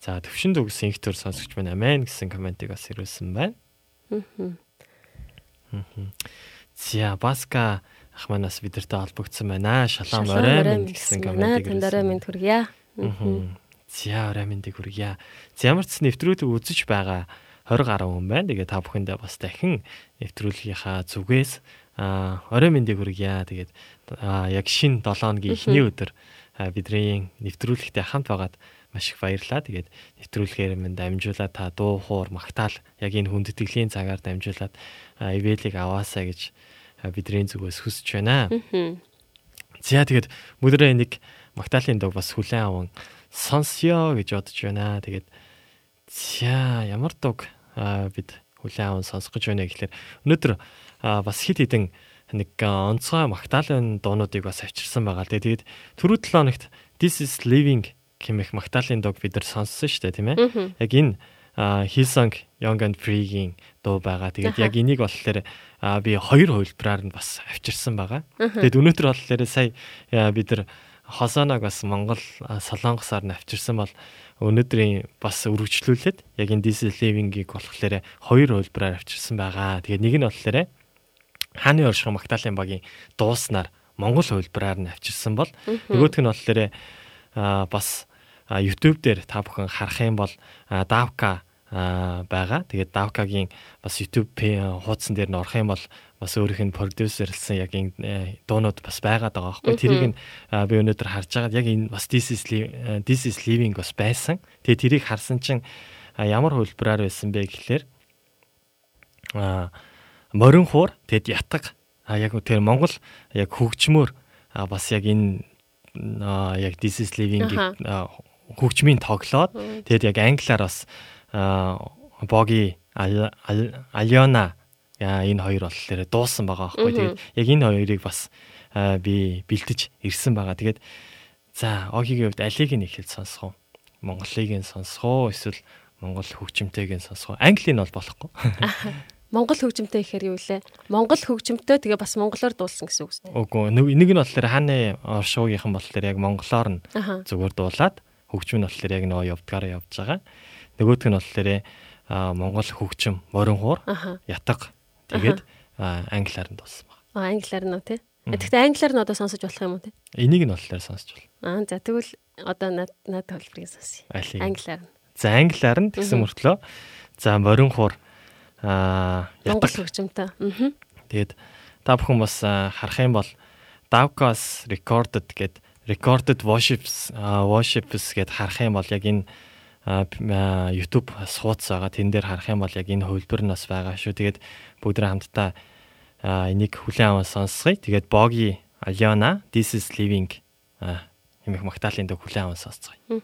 За, төвшөнд үгсэн их төр сонсогч байна. Амен гэсэн комментиг бас ирүүлсэн байна. За, Баска ах манаас бидэртэй холбогдсон байна. Шалаам орой минь гэсэн комментиг танд орой минь хүргье. За орой мэндийг хүргье. За ямар ч нэвтрүүлэг үзэж байгаа 20 гаруй хүн байна. Тэгээ та бүхэндээ бас дахин нэвтрүүлгийнхаа зүгээс аа орой мэндийг хүргье. Тэгээд яг шинэ 7 өдрийн эхний өдөр бидний нэвтрүүлэгтээ хамт байгаад маш их баярлалаа. Тэгээд нэвтрүүлгээр минь дамжуулаад та дуу хоор магтаал яг энэ хүндэтгэлийн цагаар дамжуулаад ивэлийг аваасаа гэж бидний зүгээс хүсэж байна. За тэгээд мөдрөө нэг магтаалын дог бас хүлэн аван сонсё гэж бодож байна. Тэгээд за ямар дог бид хүлэн аван сонсох гэж байна гэхэлэр өнөөдөр бас хит хитэн нэг онцгой магтаалын дуунуудыг бас авчирсан байгаа. Тэгээд түрүү 7 хоногт This is living хэмэх магтаалын дог бид нар сонссон шүү дээ тийм ээ. Яг энэ Hillsong Young and Free-гийн дуу байгаа. Тэгээд яг энийг болохоор би хоёр хувилбараар нь бас авчирсан байгаа. Тэгээд өнөөдөр болохоор сая бид нар хосоног бас Монгол солонгосоор нь авчирсан бол өнөөдрийн бас өргөжлүүлээд яг энэ This is Living-ийг болохоор хоёр хувилбараар авчирсан байгаа. Тэгээд нэг нь болохоор хааны оршихуй магтаалын багийн дууснаар Монгол хувилбараар нь авчирсан бол нөгөөх нь болохоор бас YouTube дээр та бүхэн харах юм бол Davka байгаа. Тэгээд Davka-гийн бас YouTube хуудсан дээр нь орох юм бол бас өөрийнх нь продюсерлсэн яг энэ э, дуунууд бас байгаад байгаа байхгүй. Тэрийг нь би өнөөдөр харж байгаад яг энэ бас This is This is Living бас байсан. Тэгээд тэрийг харсан чинь ямар хөлбраар байсан бэ гэхлээр а морин хуур тэгэд ятг а яг тэр Монгол яг хөгжмөр бас яг энэ яг This is Living-ийг хөгжмийн тоглоод тэгээд яг англиар бас Боги Алиона энэ хоёр болохоор дуусан байгаа байхгүй. Тэгээд яг энэ хоёрыг бас би бэлдэж ирсэн байгаа. Тэгээд за Огигийн хувьд алиг нь ихэл сонсох уу? Монголыг нь сонсох уу? Эсвэл Монгол хөгжимтэйг нь сонсох уу? Английн бол болохгүй. Монгол хөгжимтэй ихээр юу вэ? Монгол хөгжимтэй тэгээ бас монголоор дуулсан гэсэн үг үү? Үгүй нэг нь болохоор хааны оршуугийнхан болохоор яг монголоор нь зүгээр дуулаад хөгжим нь болохоор яг нөгөө явдгаараа явж байгаа. Нөгөөх нь болохоор монгол хөгжим морин хуур ятг тэгээд англиар нь дуулсан байна. Аа англиар нь тий. Тэгэхдээ англиар нь одоо сонсож болох юм уу тий? Энийг нь болохоор сонсож болно. Аа за тэгвэл одоо над над төлбөрийг сонсъё. Англиар нь. За англиар нь тэгсэн мөртлөө за морин хуур аа монгол хөгжимтэй. Аа. Тэгээд та бүхэн бас харах юм бол Davkas recorded гэд recorded worships worships гэд харах юм бол яг энэ YouTube сууц байгаа. Тэн дээр харах юм бол яг энэ хөлбөр нь бас байгаа шүү. Тэгээд бүгд хамтдаа энийг хүлээн аван сонсгоё. Тэгээд Боги Aliona This is living хэмэх магтаалын дэг хүлээн аван сонсцгоё.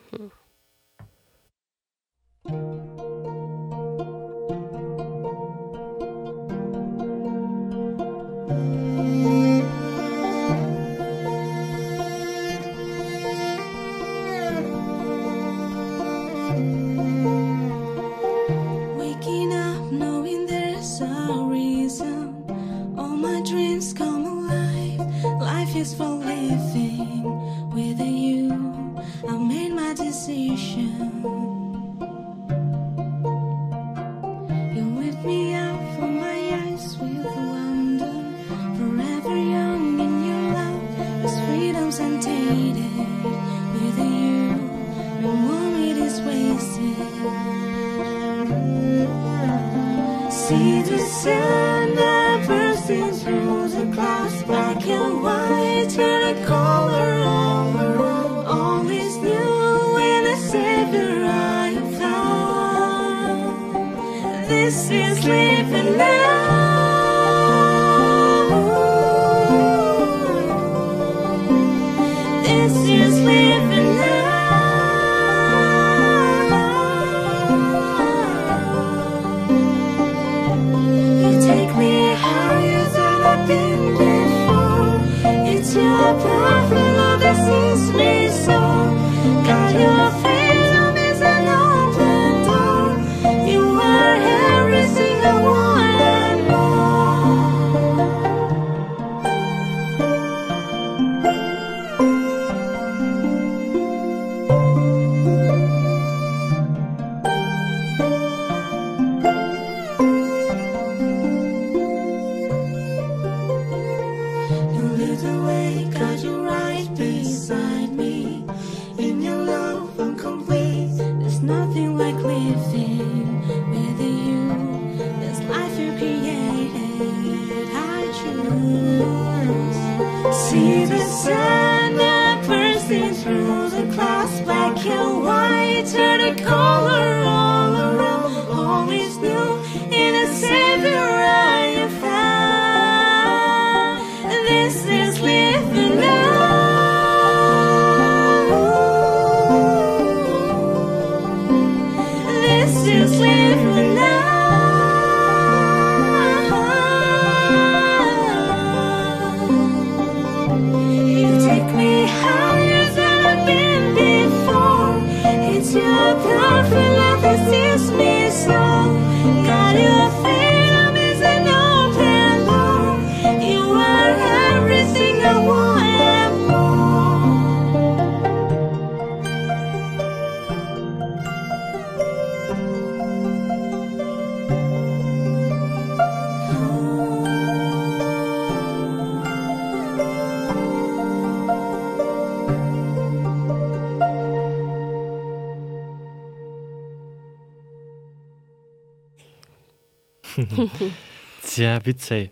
За бид сая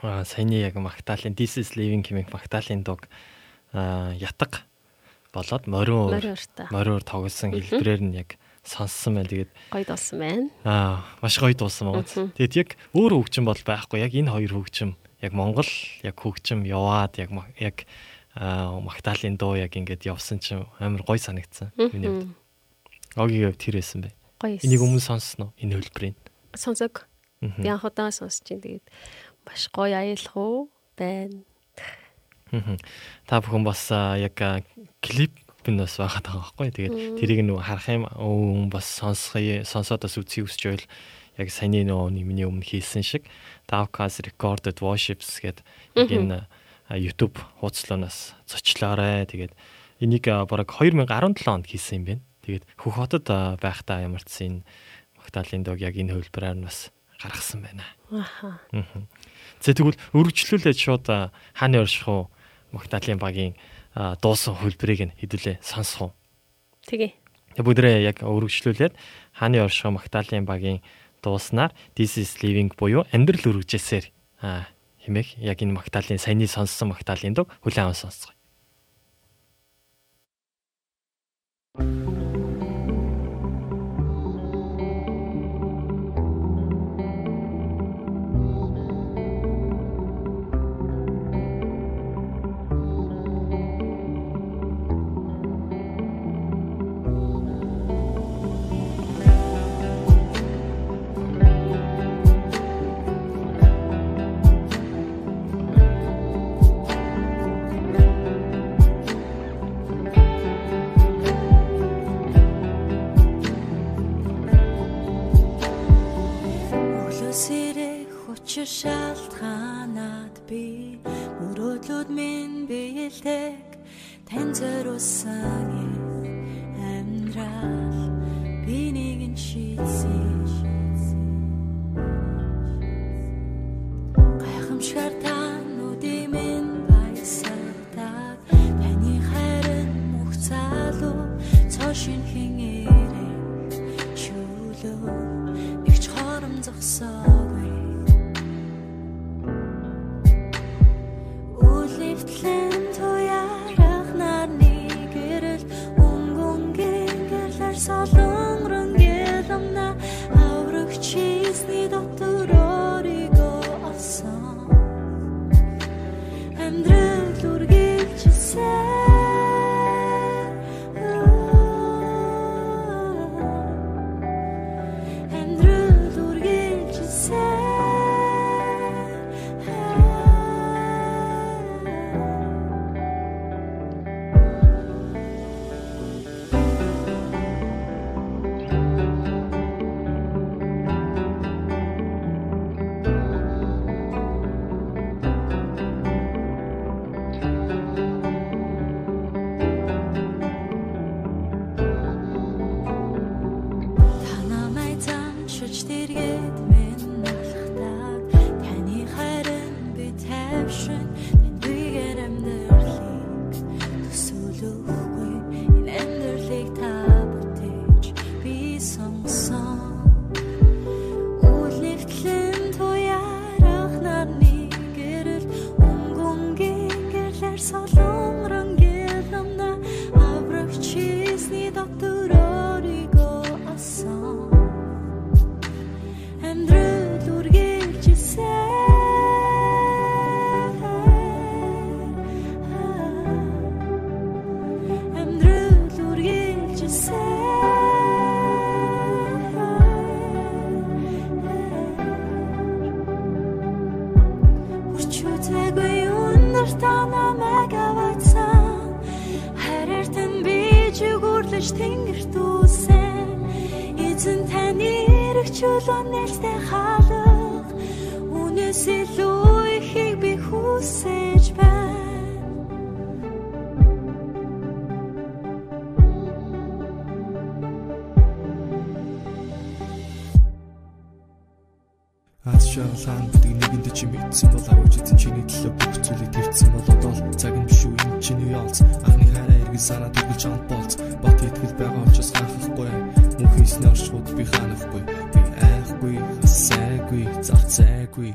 аа саяны яг Магдалины This is Living хэмээх Магдалины дуг аа ятг болоод уртаа. мориур тоглосон хэлбэрээр нь яг сонссон байна. Тэгээд Гоё дуусан байна. аа маш гоё дуусан байна. Тэгээд яг өөр хөгжим бол байхгүй. Яг энэ хоёр хөгжим яг Монгол яг хөгжим яваад яг яг Магдалины дуу яг ингэж явсан чинь амар гоё санагдсан. Миний хувьд. Огийн хувьд тэр байсан бай. Энийг өмнө сонссон уу? Энэ хөлбөрийн. сонсог. Би анх удаа сонсож чинь тэгээд маш гоё аялах уу байна. Та бүхэн бас яг клип нь бас байгаад байгаа байхгүй. Тэгээд тэрийг нөгөө харах юм өө бас сонсхий сонсоод бас үзье өсч байл яг саяны нөгөө миний өмнө хийсэн шиг Davcast Recorded Worships гэдэг энэ YouTube хуудслаанаас зочлоорой. Тэгээд энийг бараг 2017 онд хийсэн юм байна. Тэгээд Хөх хотод аа, байхдаа ямар ч энэ Магдалины дог яг энэ хөлбраар нь бас гаргасан байна. Аха. За тэгвэл өргөжлүүлээд шууд хааны орших уу Магдалины багийн дуусан хөлбөрийг нь хэдүүлээ сонсох уу. Тэгээ. Тэг бүгдээ яг өргөжлүүлээд хааны орших Магдалины багийн дууснаар This is living буюу амьдрал өргөжсээр а хэмээх яг энэ Магдалины саяны сонссон Магдалины дог хүлээн аван сонсгоё. Өглөөсөрөө зориулсан амьдрал тавьсан бол одоо л цаг юм шүү энэ чиний ялц анхны хараа эргэл санаа төгөлж амт болц бат итгэл байгаа учраас хаахахгүй мөнх хийсний оршууд би хаанахгүй би айхгүй сайгүй зарцайгүй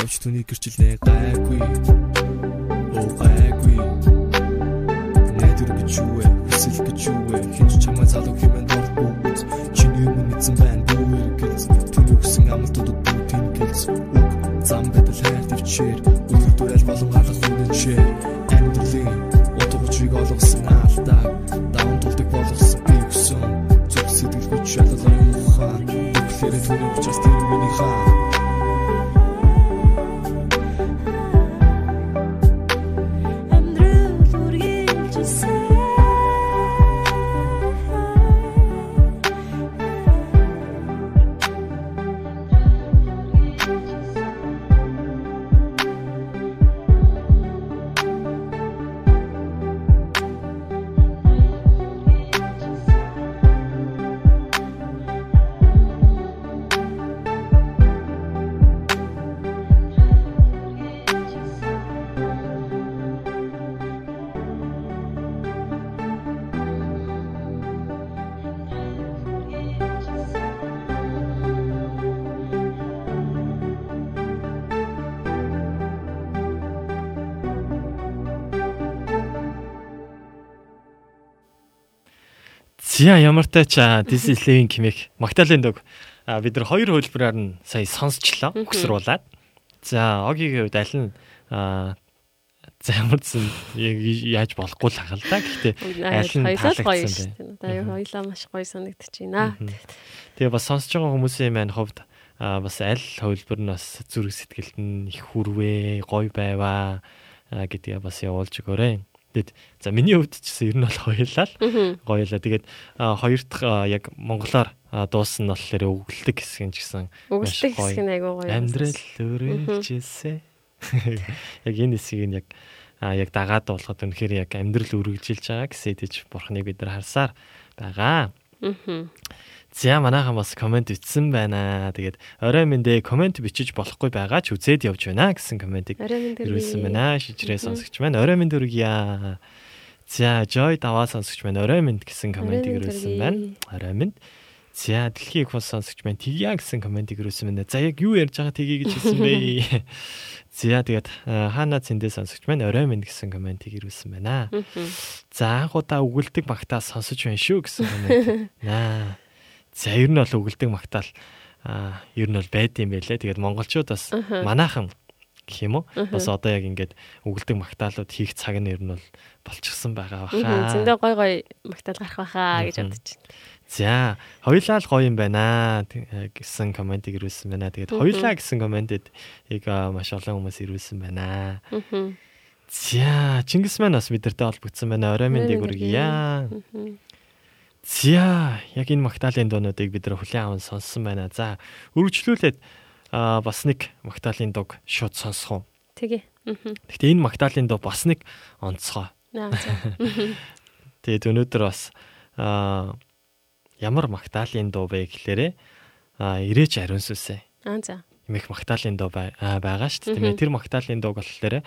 явж түүний гэрчлээ гайгүй оо гайгүй Найдвар гэж юу вэ? Хүсэл гэж юу вэ? Хинч чамаа залуу хэмээн дурдгүй. Чиний өмнө эзэн байна дүү эргэлз. Түүний өгсөн амлалтууд бүгд тэнгэлз. Үг зам байтал хайр төвчээр. Үлгэр дурайл болон гарах үнэнчээ. Амьдралын утга учирыг олгосон алдаа. Даун тулдаг болгосон би өсөн. Зүг сэтгэл хүч шалгалаа юм ухаан. Тэгэхээр түүний учраас Зя ямар тач this is living хэмээх Магдалины дог а, бид нар хоёр хөлбөрөөр нь сая сонсчлоо өгсруулаад. За огийн хувьд аль нь за ямар ч яаж болохгүй л хаал та. Гэхдээ аль нь таалагдсан бэ? Одоо хоёлаа маш гоё санагдаж байна. Тэгээ бас сонсож байгаа хүмүүсийн маань хувьд а, бас аль хөлбөр нь бас зүрх сэтгэлд нь их хүрвээ, гоё байваа гэдгээ бас явуулж өгөөрэй. Тэгэд за миний хувьд ч гэсэн ер нь бол хоёлаа л гоё л. Тэгээд хоёр дахь яг монголоор а, дуусна нь болохоор өгөлдөг хэсэг нь ч гэсэн Өгөлтөг гоё. хэсэг нь айгүй гоё. амьдрал өргөжлжээ. Яг энэ хэсгийг нь яг яг дагаад болоход үнэхээр яг амьдрал үргэлжилж байгаа гэсэн идэж бурхныг бид нар харсаар байгаа. За манайхан бас комент бичсэн байна. Тэгээд орой мэндэ комент бичиж болохгүй байгаа ч үзээд явж байна гэсэн комментиг ирүүлсэн байна. Шижрээ сонсогч маань орой мэнд хүргье. За Joy даваа сонсогч маань орой мэнд гэсэн комментиг ирүүлсэн байна. Орой мэнд. За дэлхийн их бас сонсогч маань тэгья гэсэн комментиг ирүүлсэн байна. За яг юу ярьж байгаа тгий гэж хэлсэн бэ? За тэгээд э, хаана цэндээ сонсогч маань орой мэнд гэсэн комментиг ирүүлсэн байна. За анх удаа өгөлдөг магтаа сонсож байна шүү гэсэн коммент. Наа. За ер нь бол өгөлдөг магтаал аа ер нь бол байд юм байлээ. Тэгээд монголчууд бас Аха. манайхан гэх юм уу? Бас одоо яг ингээд өгөлдөг магтаалууд хийх цаг нь ер нь бол болчихсон байгаа баха. Зөндөө гой гой магтаал гарах байхаа гэж бодож байна. За хоёлаа л гоё юм байна гэсэн комментиг ирүүлсэн байна. Тэгээд хоёлаа гэсэн комментэд яг маш олон хүмүүс ирүүлсэн байна. За Чингис маань бас бидэртэй холбогдсон байна. Орой мэндийг Орой За яг энэ магтаалын дуунуудыг бид нар хүлээн аван сонссон байна. За үргэлжлүүлээд аа, бас нэг магтаалын дуг шууд сонсох уу. Тэгээ. Гэхдээ энэ магтаалын дуу бас нэг онцгой. Тэгээд өнөөдөр бас аа, ямар магтаалын дуу бэ гэхлээрээ аа, ирээч ариун сүсэ. Аа за. Имэх магтаалын дуу бай- аа, байгаа шүү дээ. Тэр магтаалын дууг болохоор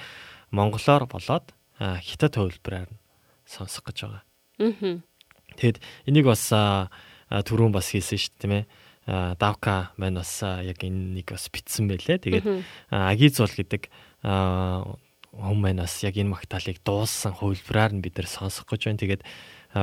монголоор болоод аа, хятад хөвлбрээр нь сонсох гэж байгаа. Мгм. Тэгэд энийг бас түрүүн бас хийсэн шүү дээ тийм ээ. Давка маань бас яг энэнийг бас битсэн байлээ. Тэгээд аа, Агизул гэдэг хүн маань бас яг энэ магтаалыг дууссан хувилбараар нь бид нар сонсох гэж байна. Тэгээд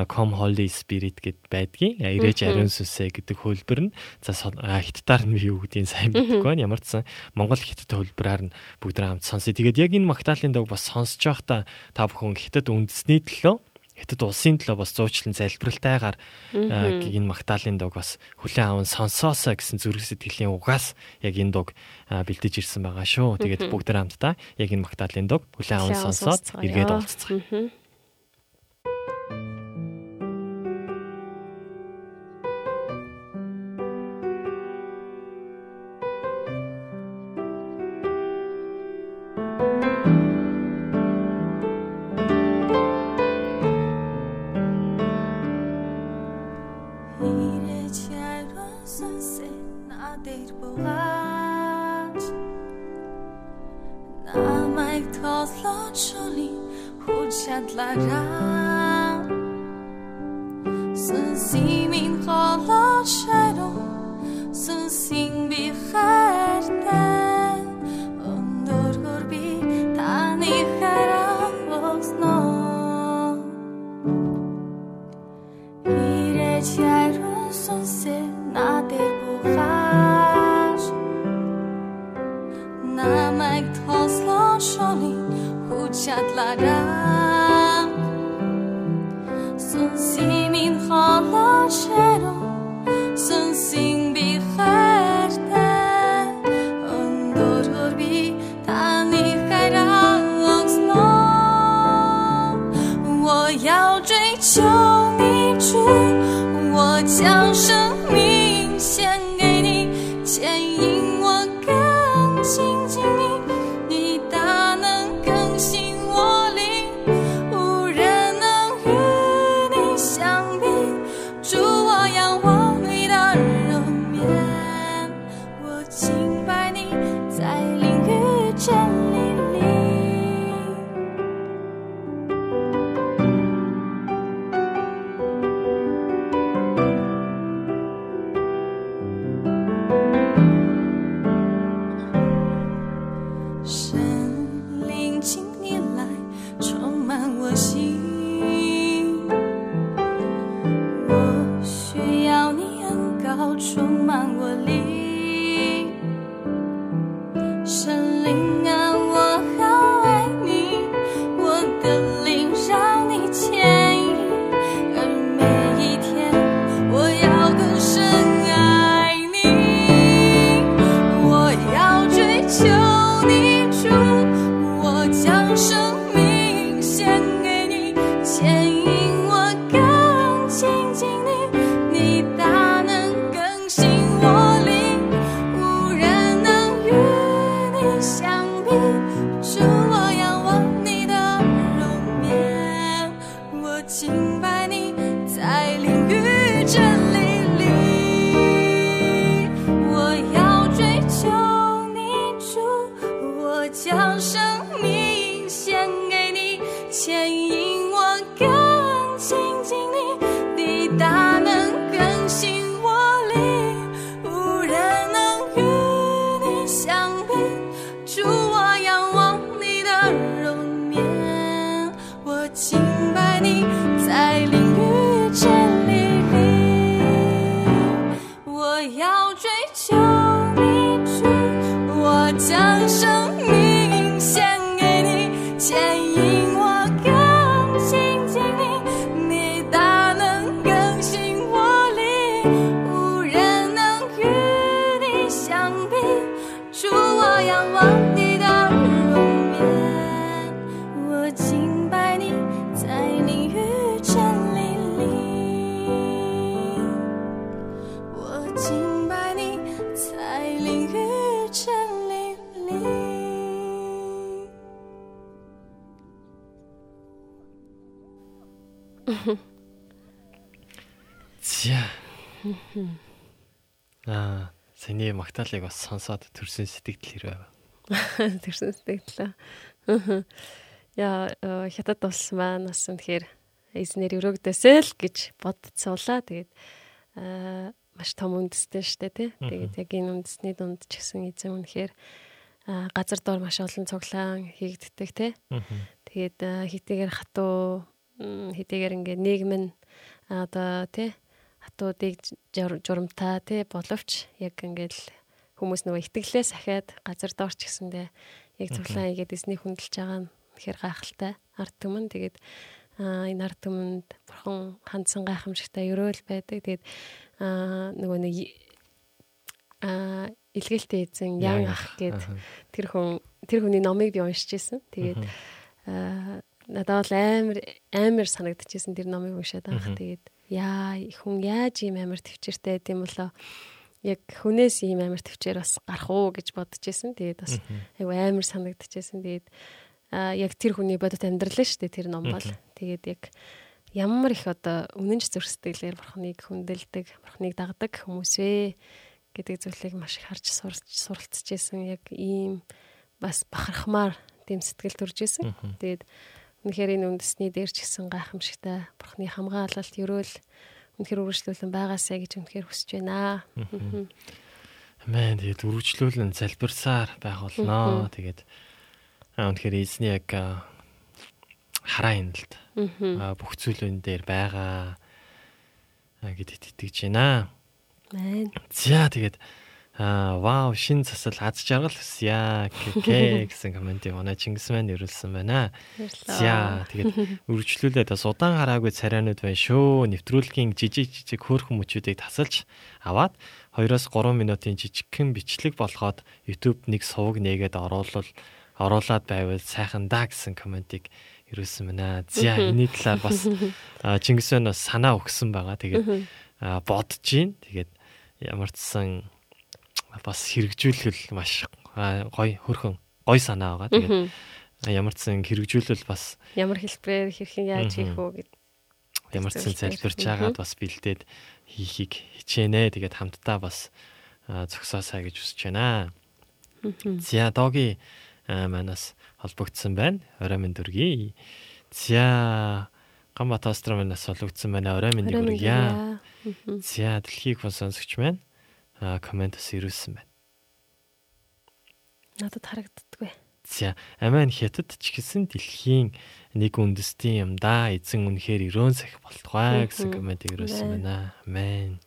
Com Holy Spirit гэд байдгийн. Мгм. ариун сүсэ гэдэг хувилбар нь за хятадаар нь юу гэдгийг сайн мэдэхгүй байна. Ямар ч сан Монгол хятад хувилбараар нь бүгд хамт сонсъё. Тэгээд яг энэ магтаалын дог бас сонсож байхдаа та бүхэн хятад үндэсний төлөө хятад улсын төлөө бас зуучлан залбиралтайгаар э, энэ магтаалын дуг бас хүлэн аван сонсоосоо гэсэн зүрх сэтгэлийн угаас яг энэ дуг э, бэлдэж ирсэн байгаа шүү. Тэгээд бүгд нэг хамтдаа яг энэ магтаалын дуг хүлэн аван сонсоод эргээд уулзцгаая. таны магтаалыг бас сонсоод төрсэн сэтгэл хэрвээ. Төрсэн сэтгэл. Яа хятад улс маань бас үнэхээр эзнэр өрөөгдөөсэй л гэж бодцсуулаа. Тэгээд аа маш том үндэстэй штэ тий. Тэгээд яг энэ үндэсний дунд ч гэсэн эзэн үнэхээр газар дор маш олон цуглаан хийгддэг тий. Тэгээд хитээгээр хатуу хитээгээр ингээ нийгэм нь одоо тий хатуудыг журамтаа тий боловч яг ингээд хүмүүс нөгөө итгэлээ сахиад газар доорч гэсэндээ яг цуглаан игээд эсний хүндэлж байгаа нь ихэр гайхалтай. Ард түмэн. Тэгээд энэ ард түмэнд бурхан хандсан гайхамшигтай өрөөл байдаг. Тэгээд нөгөө нэг а илгээлтэй эзэн ян ах гэд тэр хүн тэр хүний номыг би уншиж исэн тэгээд надад бол амар амар санагдчихсэн тэр номыг уншаад анх тэгээд яа хүн яаж ийм амар төвчээртэй гэдэм болоо яг хүнээс ийм амар төвчээр бас гарах уу гэж бодож исэн. Тэгээд бас айгу амар санагдчихсэн. Тэгээд а яг тэр хүний бодит амьдрал шүү дээ тэр ном бол. Тэгээд яг ямар их одоо үнэнч зүрх сэтгэлээр бурхныг хүндэлдэг, бурхныг дагдаг хүмүүс вэ гэдэг зүйлийг маш их харж сурч суралцж исэн. Яг ийм бас бахархмаар тийм сэтгэл төрж исэн. Тэгээд үнэхээр энэ үндэсний дээр ч гэсэн гайхамшигтай бурхны хамгаалалт ерөөл үнэхээр үргэлжлүүлэн байгаасаа гэж үнэхээр хүсэж байна. Амен тэгээд үргэлжлүүлэн залбирсаар байх болно. Тэгээд аа үнэхээр эзний яг хараа хяналт бүх зүйлүүн дээр байгаа гэдэгт итгэж байна. Амен. За тэгээд аа вау шин засал аз жаргал хүсье гэсэн комментиг оноо Чингис маань ирүүлсэн байна. За тэгээд үргэлжлүүлээд бас удаан хараагүй царайнууд байна шүү. Нэвтрүүлгийн жижиг жижиг хөөрхөн мөчүүдийг тасалж аваад 2-оос 3 минутын жижигхэн бичлэг болгоод YouTube нэг сувг нээгээд оруулал оруулаад байвал сайхан да гэсэн комментиг ирүүлсэн байна. За энэний талаар бас Чингис маань бас санаа өгсөн байгаа. Тэгээд бодож гин. Тэгээд ямар ч сан бас хэрэгжүүлэл маш гоё хөрхөн гоё санаа байгаа. Тэгээд ямар ч сан хэрэгжүүлэл бас ямар хэлбэрээр хэрхэн яаж хийх үү гэд ямар ч сан залбирч байгаад бас бэлдээд хийхийг хичээнэ. Тэгээд хамтдаа бас зөксөөсэй гэж хүсэж байна. За доги манаас холбогдсон байна. Орой минь дүргий. За Гамбат Астроманаас холбогдсон байна. Орой минь дүргий. За дэлхийг хүн сонсогч маань а комментос ирүүлсэн байна. Надад харагддаггүй. За амин хятад ч гэсэн дэлхийн нэг үндэстэн юм да. Эзэн үнэхээр өрөөн сах болтугай гэсэн коммент ирүүлсэн байна. Амен.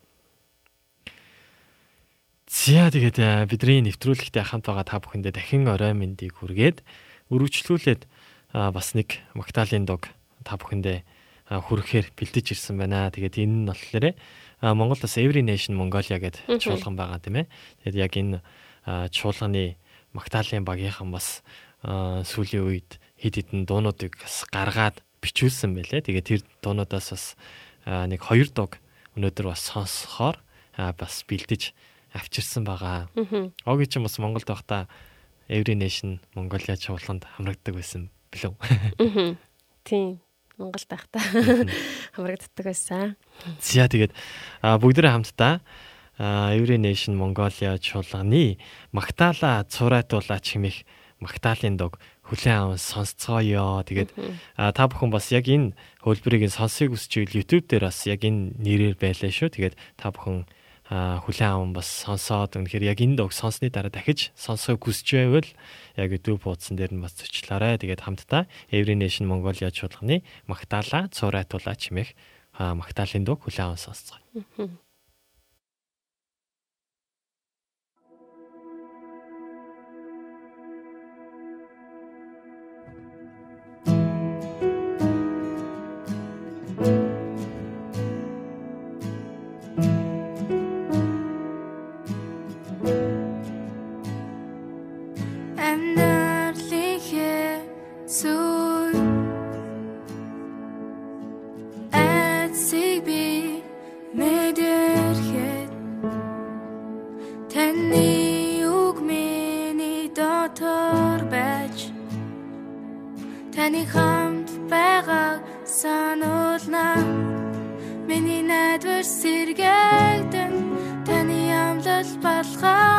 За тэгээд бидний нэвтрүүлэгтэй хамт байгаа та бүхэндээ дахин орой мэндийг хүргээд өргөжлүүлээд бас нэг Магдалины дог та бүхэндээ хүрэхээр бэлдэж ирсэн байна. Тэгээд энэ нь болохоор Монгол бас Every Nation Mongolia гэдэг чуулган байгаа тийм ээ. Тэгээд яг энэ чуулганы Магдалины багийнхан бас сүүлийн үед хэд хэдэн дуунуудыг бас гаргаад бичүүлсэн байлээ. Тэгээд тэр дуунуудаас бас нэг хоёр дог өнөөдөр бас сонсохоор бас бэлдэж авчирсан байгаа. Оги ч бас Монголд байхдаа Every Nation Mongolia чуулганд хамрагддаг байсан билүү? Тийм. Монголд байхдаа хамрагддаг байсан. За тэгээд бүгдээ хамтдаа Every Nation Mongolia чуулганы Магдала цуурайтуулаач хэмээх Магдалын дог хүлээн аван сонсцгоё. Тэгээд та бүхэн бас яг энэ хөлбөрийг сонсыг хүсчихвэл YouTube дээр бас яг энэ нэрээр байлаа шүү. Тэгээд та бүхэн хүлээн аван бас сонсоод үнэхээр яг энэ дог сонссны дараа дахиж сонсохыг хүсэж байвал яг YouTube хуудсан дээр нь бас зочлаарай. Тэгээд хамтдаа Every Nation Mongolia чуулганы Магдала цуурайтуулаа чимээх Магдалын дог хүлээн аван сонсцгоё. Таны хамт байгааг сануулна. Миний найдвар сэргэгдэн Таны амлал балгааж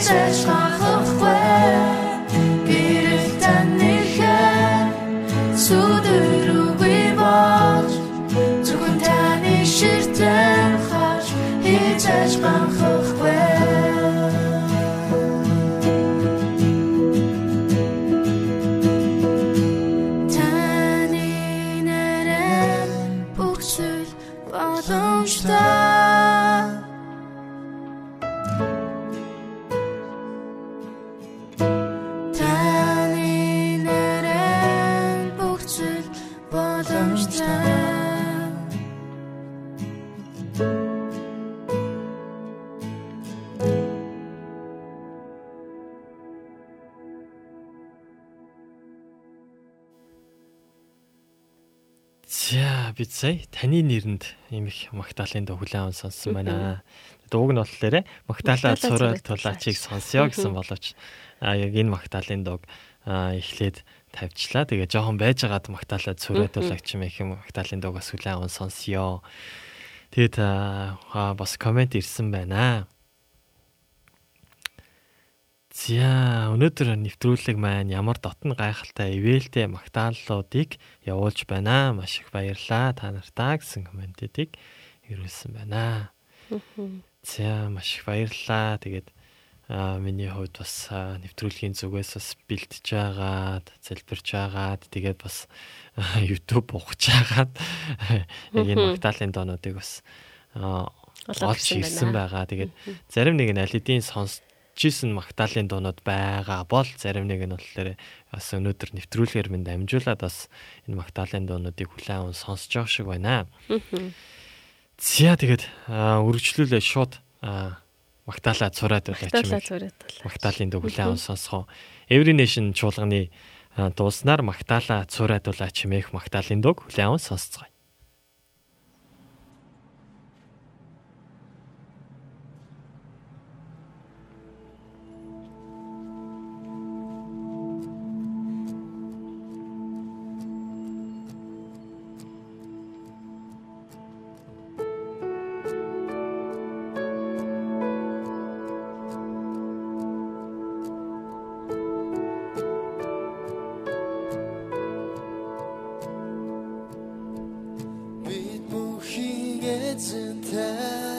хийж хахахгүй бид сая таны нэрэнд ийм их Магдалины дуу хүлээн аван сонссон байна. Дууг нь болохоор цураа цураа тулаачийг тулаач. сонсё гэсэн боловч а яг энэ Магдалины дууг эхлээд тавьчлаа. Тэгээ жоохон байжгаад Магдалаа цураа тулаач юм их Магдалины дуугаас хүлээн аван сонсё. Тэгээд бас комент ирсэн байна. За өнөөдөр нэвтрүүлэг маань ямар дотн гайхалтай ивэлтэй магтааллуудыг явуулж байна. Маш их баярлалаа та нартаа гэсэн комментүүдийг ирүүлсэн байна. За маш их баярлалаа. Тэгээд аа миний хувьд бас нэвтрүүлгийн зүгээс бас бэлтэж агаад, залбирч агаад, тэгээд бас YouTube ухаж агаад яг энэ магтаалын доонуудыг бас олж ирсэн байгаа. Тэгээд зарим нэг нь алидийн сонсч исэн магтаалын дуунууд байгаа бол зарим нэг нь болохоор бас өнөөдөр нэвтрүүлгээр минь дамжуулаад бас энэ магтаалын дуунуудыг хүлээн аван сонсож байгаа шиг байна. За тэгээд үргэлжлүүлээ шууд аа, магтаалаа цураад байлаа Магтаалаа чимээ. цураад бол. Магтаалын дуу хүлээн аван сонсгоо. Every Nation чуулганы аа, дууснаар магтаалаа цураад байлаа чимээх магтаалын дуу хүлээн аван сонсцгоо. Бид бүхийг эзэн таны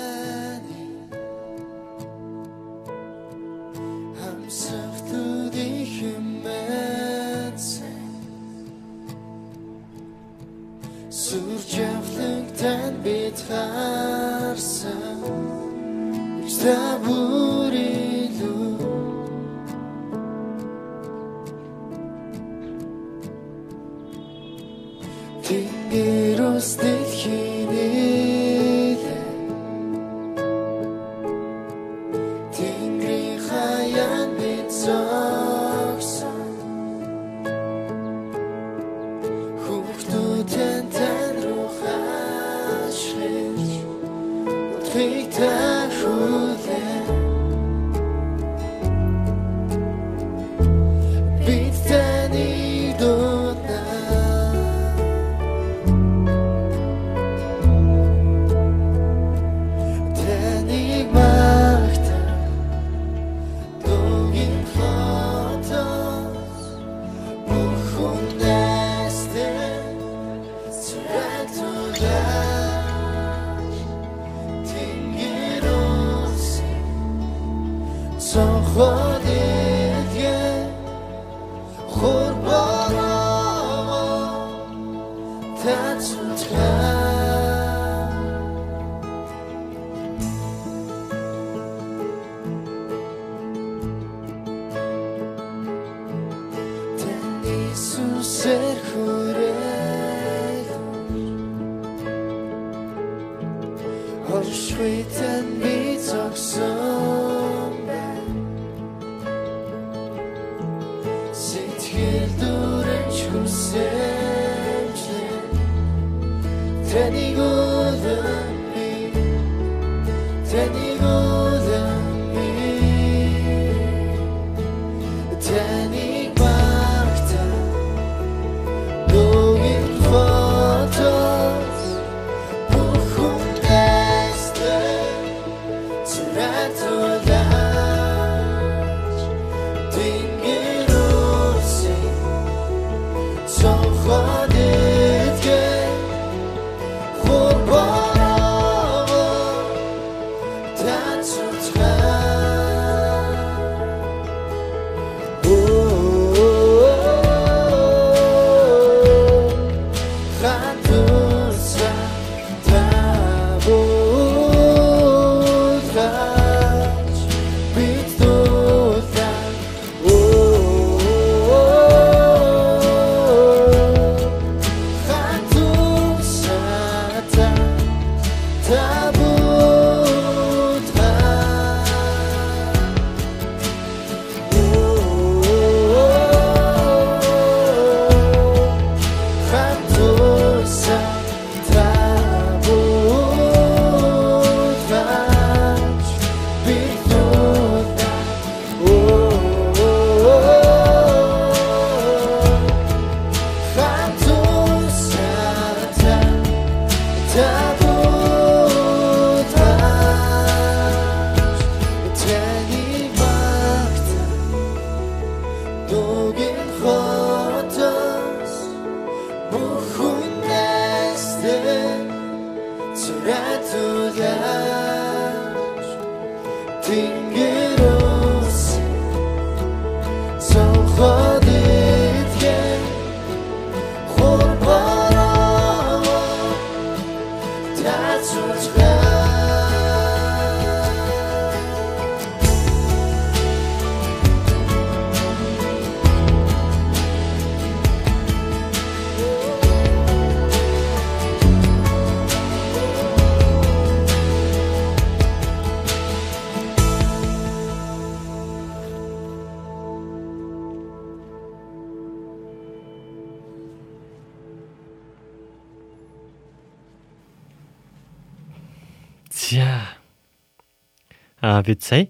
бид сая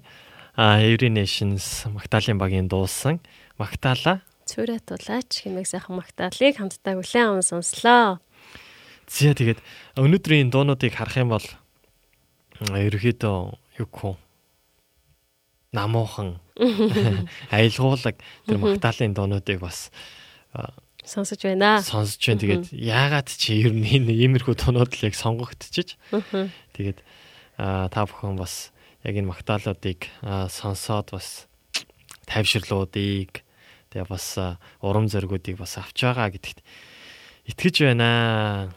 а Every Nations Магтаалын багийн дуусан Магтаала. Цүрэтулаач хэмээх сайхан магтаалыг хамтдаа хүлээн аван сонслоо. За тэгээд өнөөдрийн дуунуудыг харах юм бол ерөөхдөө юу вэ? намуухан аялгуулаг тэр Магтаалын дуунуудыг бас Сонсож байна. сонсож байна. Тэгээд яагаад чи ер нь иймэрхүү дуунууд л яг сонгогдчихэж тэгээд та бүхэн бас яг энэ магтаалуудыг сонсоод бас тайвширлуудыг тэгээ бас урам зоригуудыг бас авч байгаа гэдэгт итгэж байна.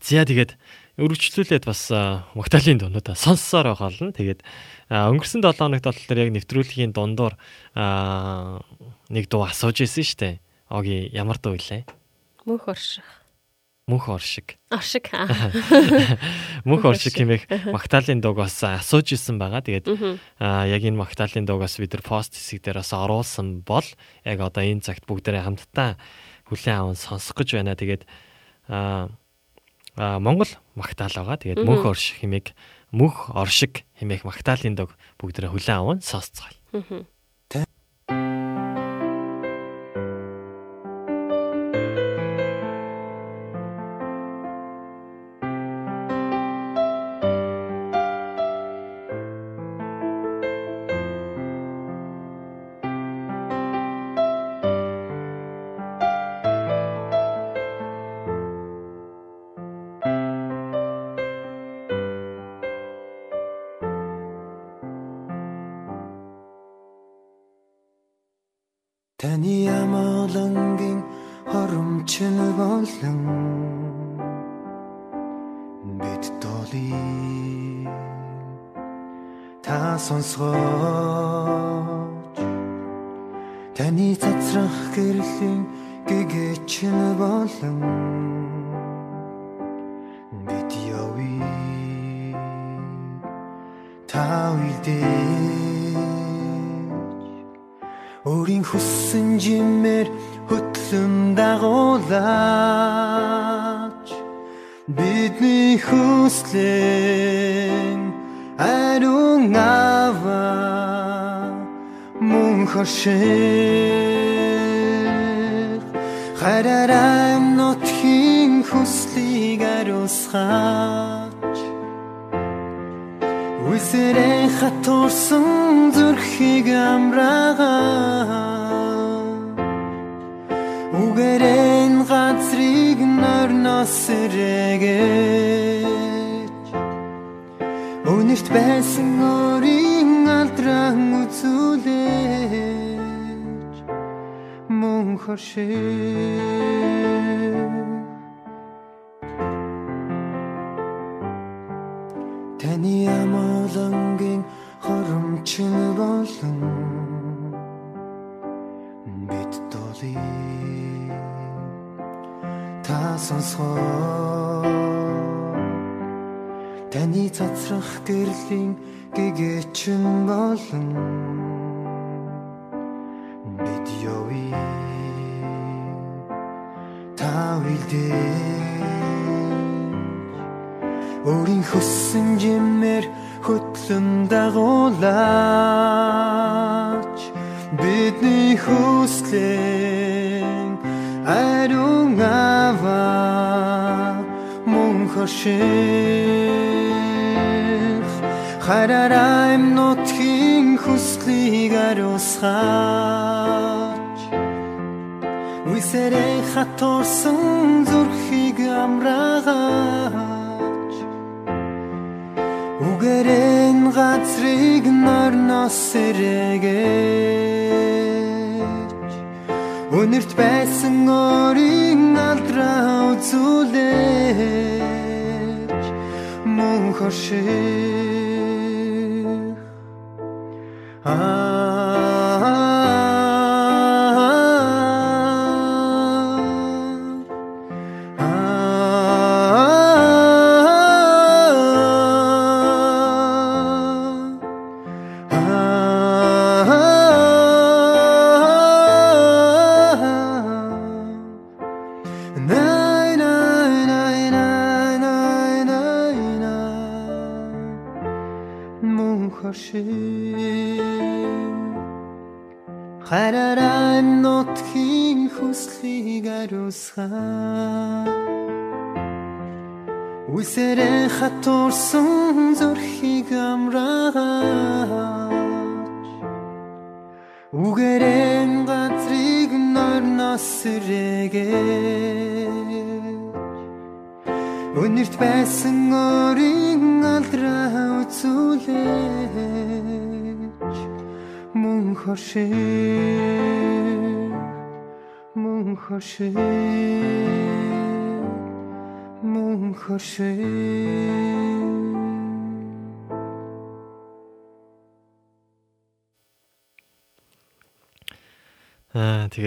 За тэгээд өргөжлүүлээд бас магтаалын дуунуудаа сонссоор байгаа болно. Тэгээд а, өнгөрсөн 7 хоногт болохоор яг нэвтрүүлгийн дундуур нэг дуу асууж ирсэн шүү дээ. Оги ямар дуу илээ? Мөнх орших. Мөнх оршиг. Оршиг. Мөнх оршиг хэмээх Магдалины дууг бас асууж исэн байгаа. Тэгээд аа яг энэ Магдалины дуугаас бид нар пост хэсэг дээр бас оруулсан бол яг одоо энэ цагт бүгдээрээ хамтдаа хүлээн аван сонсох гэж байна. Тэгээд аа Монгол Магдал байгаа. Тэгээд мөнх оршиг хэмээх мөнх оршиг хэмээх Магдалины дууг бүгдээрээ хүлээн аван сонсцгоё. Болон бид явъя та үлдээ өөрийн хүссэн жимээр хөтлөн дагуулаач. Бидний хүслэн ариун ава мөн хоших хараарай нутгийн хүслийг ариусгаач. Үсэрээ хатуурсан зүрхийг амраагач. Үгэрэн газрыг норноос сэрэгэж Өнөрт байсан өөрийн алдраа үзүүлэж Мөн хошиг Ah.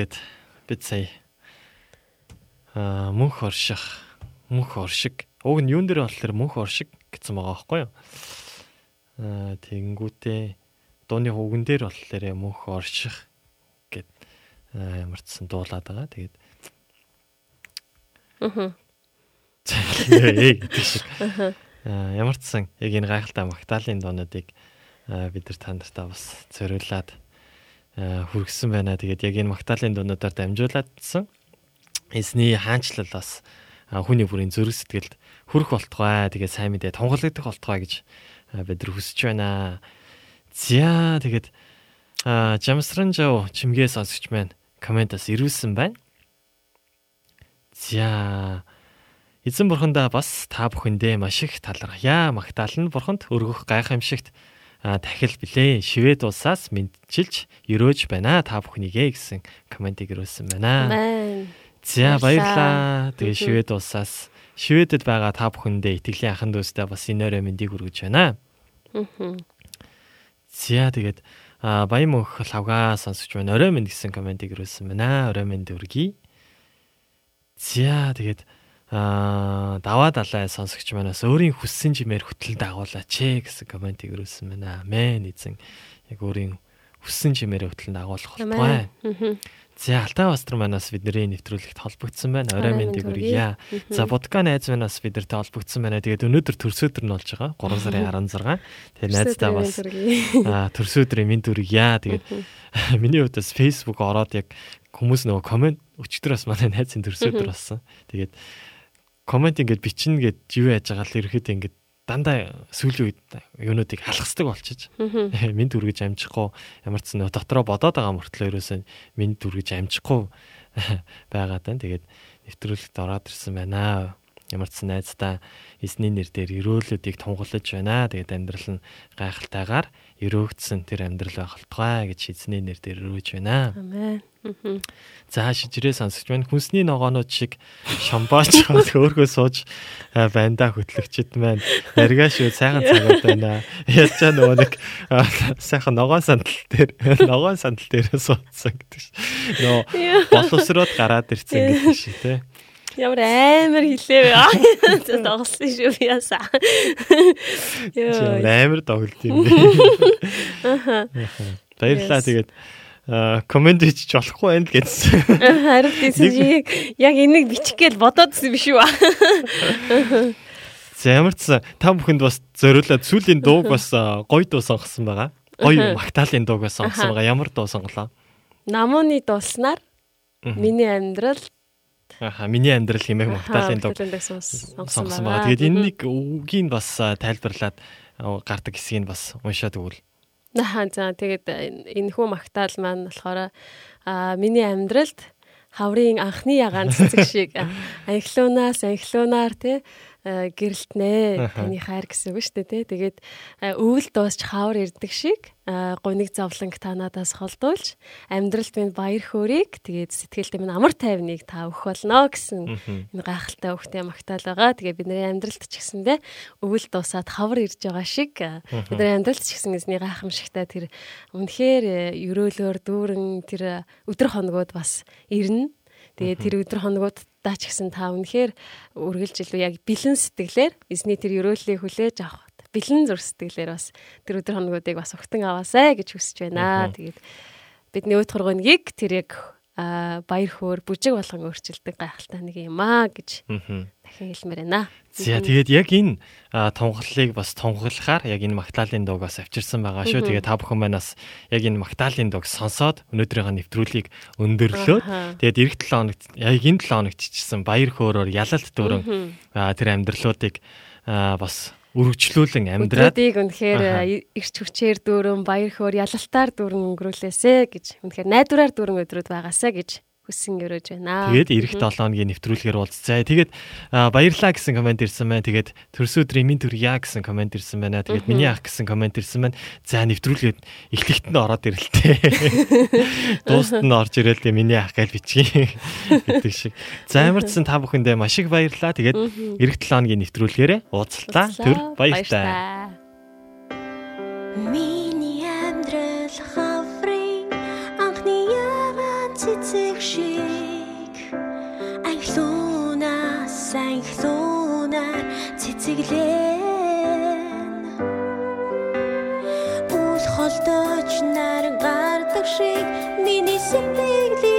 Тэгээд бид сая аа мөнх орших мөнх оршиг. Уг нь юун дээр болохоор мөнх оршиг гэсэн байгаа байхгүй юу? Аа тэгэнгүүтээ дууны үгэн дээр болохоор мөнх орших гэд ямар ч сан дуулаад байгаа. Тэгээд Аа. ээ гэдэг шиг. Ямар ч сан яг энэ гайхалтай Магдалины дуунуудыг бид нар та нартаа бас зориулаад аа, хүргэсэн байна. Тэгээд яг энэ Магдалины дуунуудаар дамжуулаадсан эсний хаанчлал бас хүний бүрийн зүрх сэтгэлд хүрэх болтугай. Тэгээд сайн мэдээ тунгалагдах болтугай гэж бид нар хүсэж байна. За тэгээд аа, Жамсранжав чимгээ сонсогч маань комментаас ирүүлсэн байна. За Эзэн бурхандаа бас та бүхэндээ маш их талархъя. Магтаал нь бурханд өргөх гайхамшигт дахил билээ. Швед улсаас мэдчилж өрөөж байна. Та бүхнийгээ гэсэн комментиг ирүүлсэн байна. За Баярлалаа. Тэгээ. Швед улсаас Шведэд байгаа та бүхэндээ итгэлийн ахын дүүстэй бас энэ өрөө мэндийг хүргэж байна. За тэгээд баян мөнх лавга сонсож байна. Орой минь гэсэн комментиг ирүүлсэн байна. Орой минь дүргий. За тэгээд а даваа далай сонсогч манаас өөрийн хүссэн жимээр хөтлөн дагуулаач ээ гэсэн комментиг ирүүлсэн байна. Амен эзэн яг өөрийн хүссэн жимээр хөтлөн дагуулах болтугай. Аа. За Алтай пастор манаас бидний нэвтрүүлэгт холбогдсон байна. Орой минь дүргийа. За Будка найз манаас бидэртэй холбогдсон байна. Тэгээд өнөөдөр төрсөдөр нь болж байгаа. 3 сарын 16. Тэгээд найздаа бас аа төрсөдрийн минь дүргийа. Тэгээд миний хувьд бас Facebook ороод яг хүмүүс нөгөө комент өчтөр бас манай найзын төрсөдөр болсон. Тэгээд комент ингээд бичнэ гэд юу яаж байгаа л ерөөхдөө ингээд дандаа сүүлийн үед юунуудыг халахсдаг болчихж минь дүргэж амжихгүй. Ямар ч нөө дотроо бодоод байгаа мөртлөө ерөөсөө минь дүргэж амжихгүй байгаа тань тэгээд нэвтрүүлэгт ороод ирсэн байна. Ямар ч найздаа эзний нэр дээр өрөөлөдийг тунгалж байна. Тэгээд амьдрал нь гайхалтайгаар өрөөгдсөн тэр амьдрал байх болтугай гэж эзний нэр дээр өрөөж байна. Амен. За шижрээ сонсогч байна. Хүнсний ногоонууд шиг шамбаач хол өөргөө сууж байна да хөтлөгчд маань. Наргаа шүү сайхан цагаад байна. Яаж ч нөгөө нэг сайхан ногоон сандал дээр ногоон сандал дээр суудсан гэдэг ш. Нөө боловсроод гараад ирсэн гэдэг ш тий. Ямар амар хилээ вэ? Тоглосон шүү би ясаа. Йоо. амар тоглолт юм бэ. Баярлалаа тэгээд а, комент хийчих болохгүй байна л гэсэн. Харин чи яг- энийг бичих гээл бодоодсэн биш үү? За ямар ч та бүхэнд бас зориулаад сүүлийн дууг бас гоё дуу сонгосон байгаа. Гоё Магдалины дууг бас сонгосон байгаа. Ямар дуу сонголоо? Намууны дулснаар Мгм. миний амьдрал Аха миний амьдрал хэмээх Магдалины дуу сонгосон байгаа. Тэгээд энэнийг үгийг бас тайлбарлаад гардаг хэсгийг бас уншаад өгвөл. Аа за тэгээд энэ хүү магтаал маань болохоор а миний амьдралд хаврын анхны ягаан цэцэг шиг анхлуунаас анхлуунаар тий гэрэлтнэ Аха. таны хайр гэсэн үг шүү дээ тий тэгээд а, өвөл дуусч хавар ирдэг шиг а, гуниг зовлонг танадаас холдуулж амьдралд минь баяр хөөргийг тэгээд сэтгэлд минь амар тайвныг та өгөх болно гэсэн энэ гайхалтай өгтэй магтаал байгаа. Тэгээ бидний амьдралд ч гэсэндээ өвөл дуусаад хавар ирж байгаа шиг бидний амьдралд ч гэсэн эзний гайхамшигтай тэр үнэхээр э, өрөөлөөр дүүрэн тэр э, өдр хоногуд бас ирнэ. Тэгээ тэр өдр хоногудаа ч гэсэн та үнэхээр үргэлжилв яг бэлэн сэтгэлээр эзний тэр өрөөллийг хүлээж авах бэлэн зүр сэтгэлээр бас тэр өдр хоногуудыг бас өгтөн аваасай гэж хүсэж байна. Тэгээд бидний өөд хургонгийг тэр яг баяр хөөр бүжиг болгон өөрчилдөг гайхалтай нэг юм аа гэж дахин хэлмээр байна. За тэгээд яг энэ а, тунгаллыг бас тунгалахаар яг энэ Магдалины дууг бас авчирсан байгаа шүү. Тэгээд та бүхэн манаас яг энэ Магдалины дууг сонсоод өнөөдрийн нэвтрүүлгийг өндөрлөөд тэгээд эх 7 хоногт яг энэ 7 хоногт чичсэн баяр хөөрөөр ялалт дөрөв а, тэр амьдралуудыг бас үргэлжлүүлэн амьдраад Өдрүүдийг үнэхээр э, ирч хүчээр дүүрэн баяр хөөр ялалтаар дүүрэн өнгөрүүлээсэ гэж үнэхээр найдвараар дүүрэн өдрүүд байгаасаа гэж хүссэн өрөөж байна. Тэгээд эх 7 хоногийн нэвтрүүлгээр уулзцаа. Тэгээд баярлаа гэсэн комент ирсэн байна. Тэгээд төрс өдрийн минь төргийа гэсэн комент ирсэн байна. Тэгээд миний ах гэсэн комент ирсэн байна. За нэвтрүүлгээд эхлэгт нь ороод ирэлтэй. Дуустал нь орж ирэл дээ миний ах гэж бичгийн гэдэг шиг. За ямарчсан та бүхэндээ маш их баярлалаа. Тэгээд эх 7 хоногийн нэвтрүүлгээрээ уулзлаа. Тэр баяртай. Миний анхлуун нар цэцэглэн. Үл холдооч нар гардаг шиг миний сэтгэл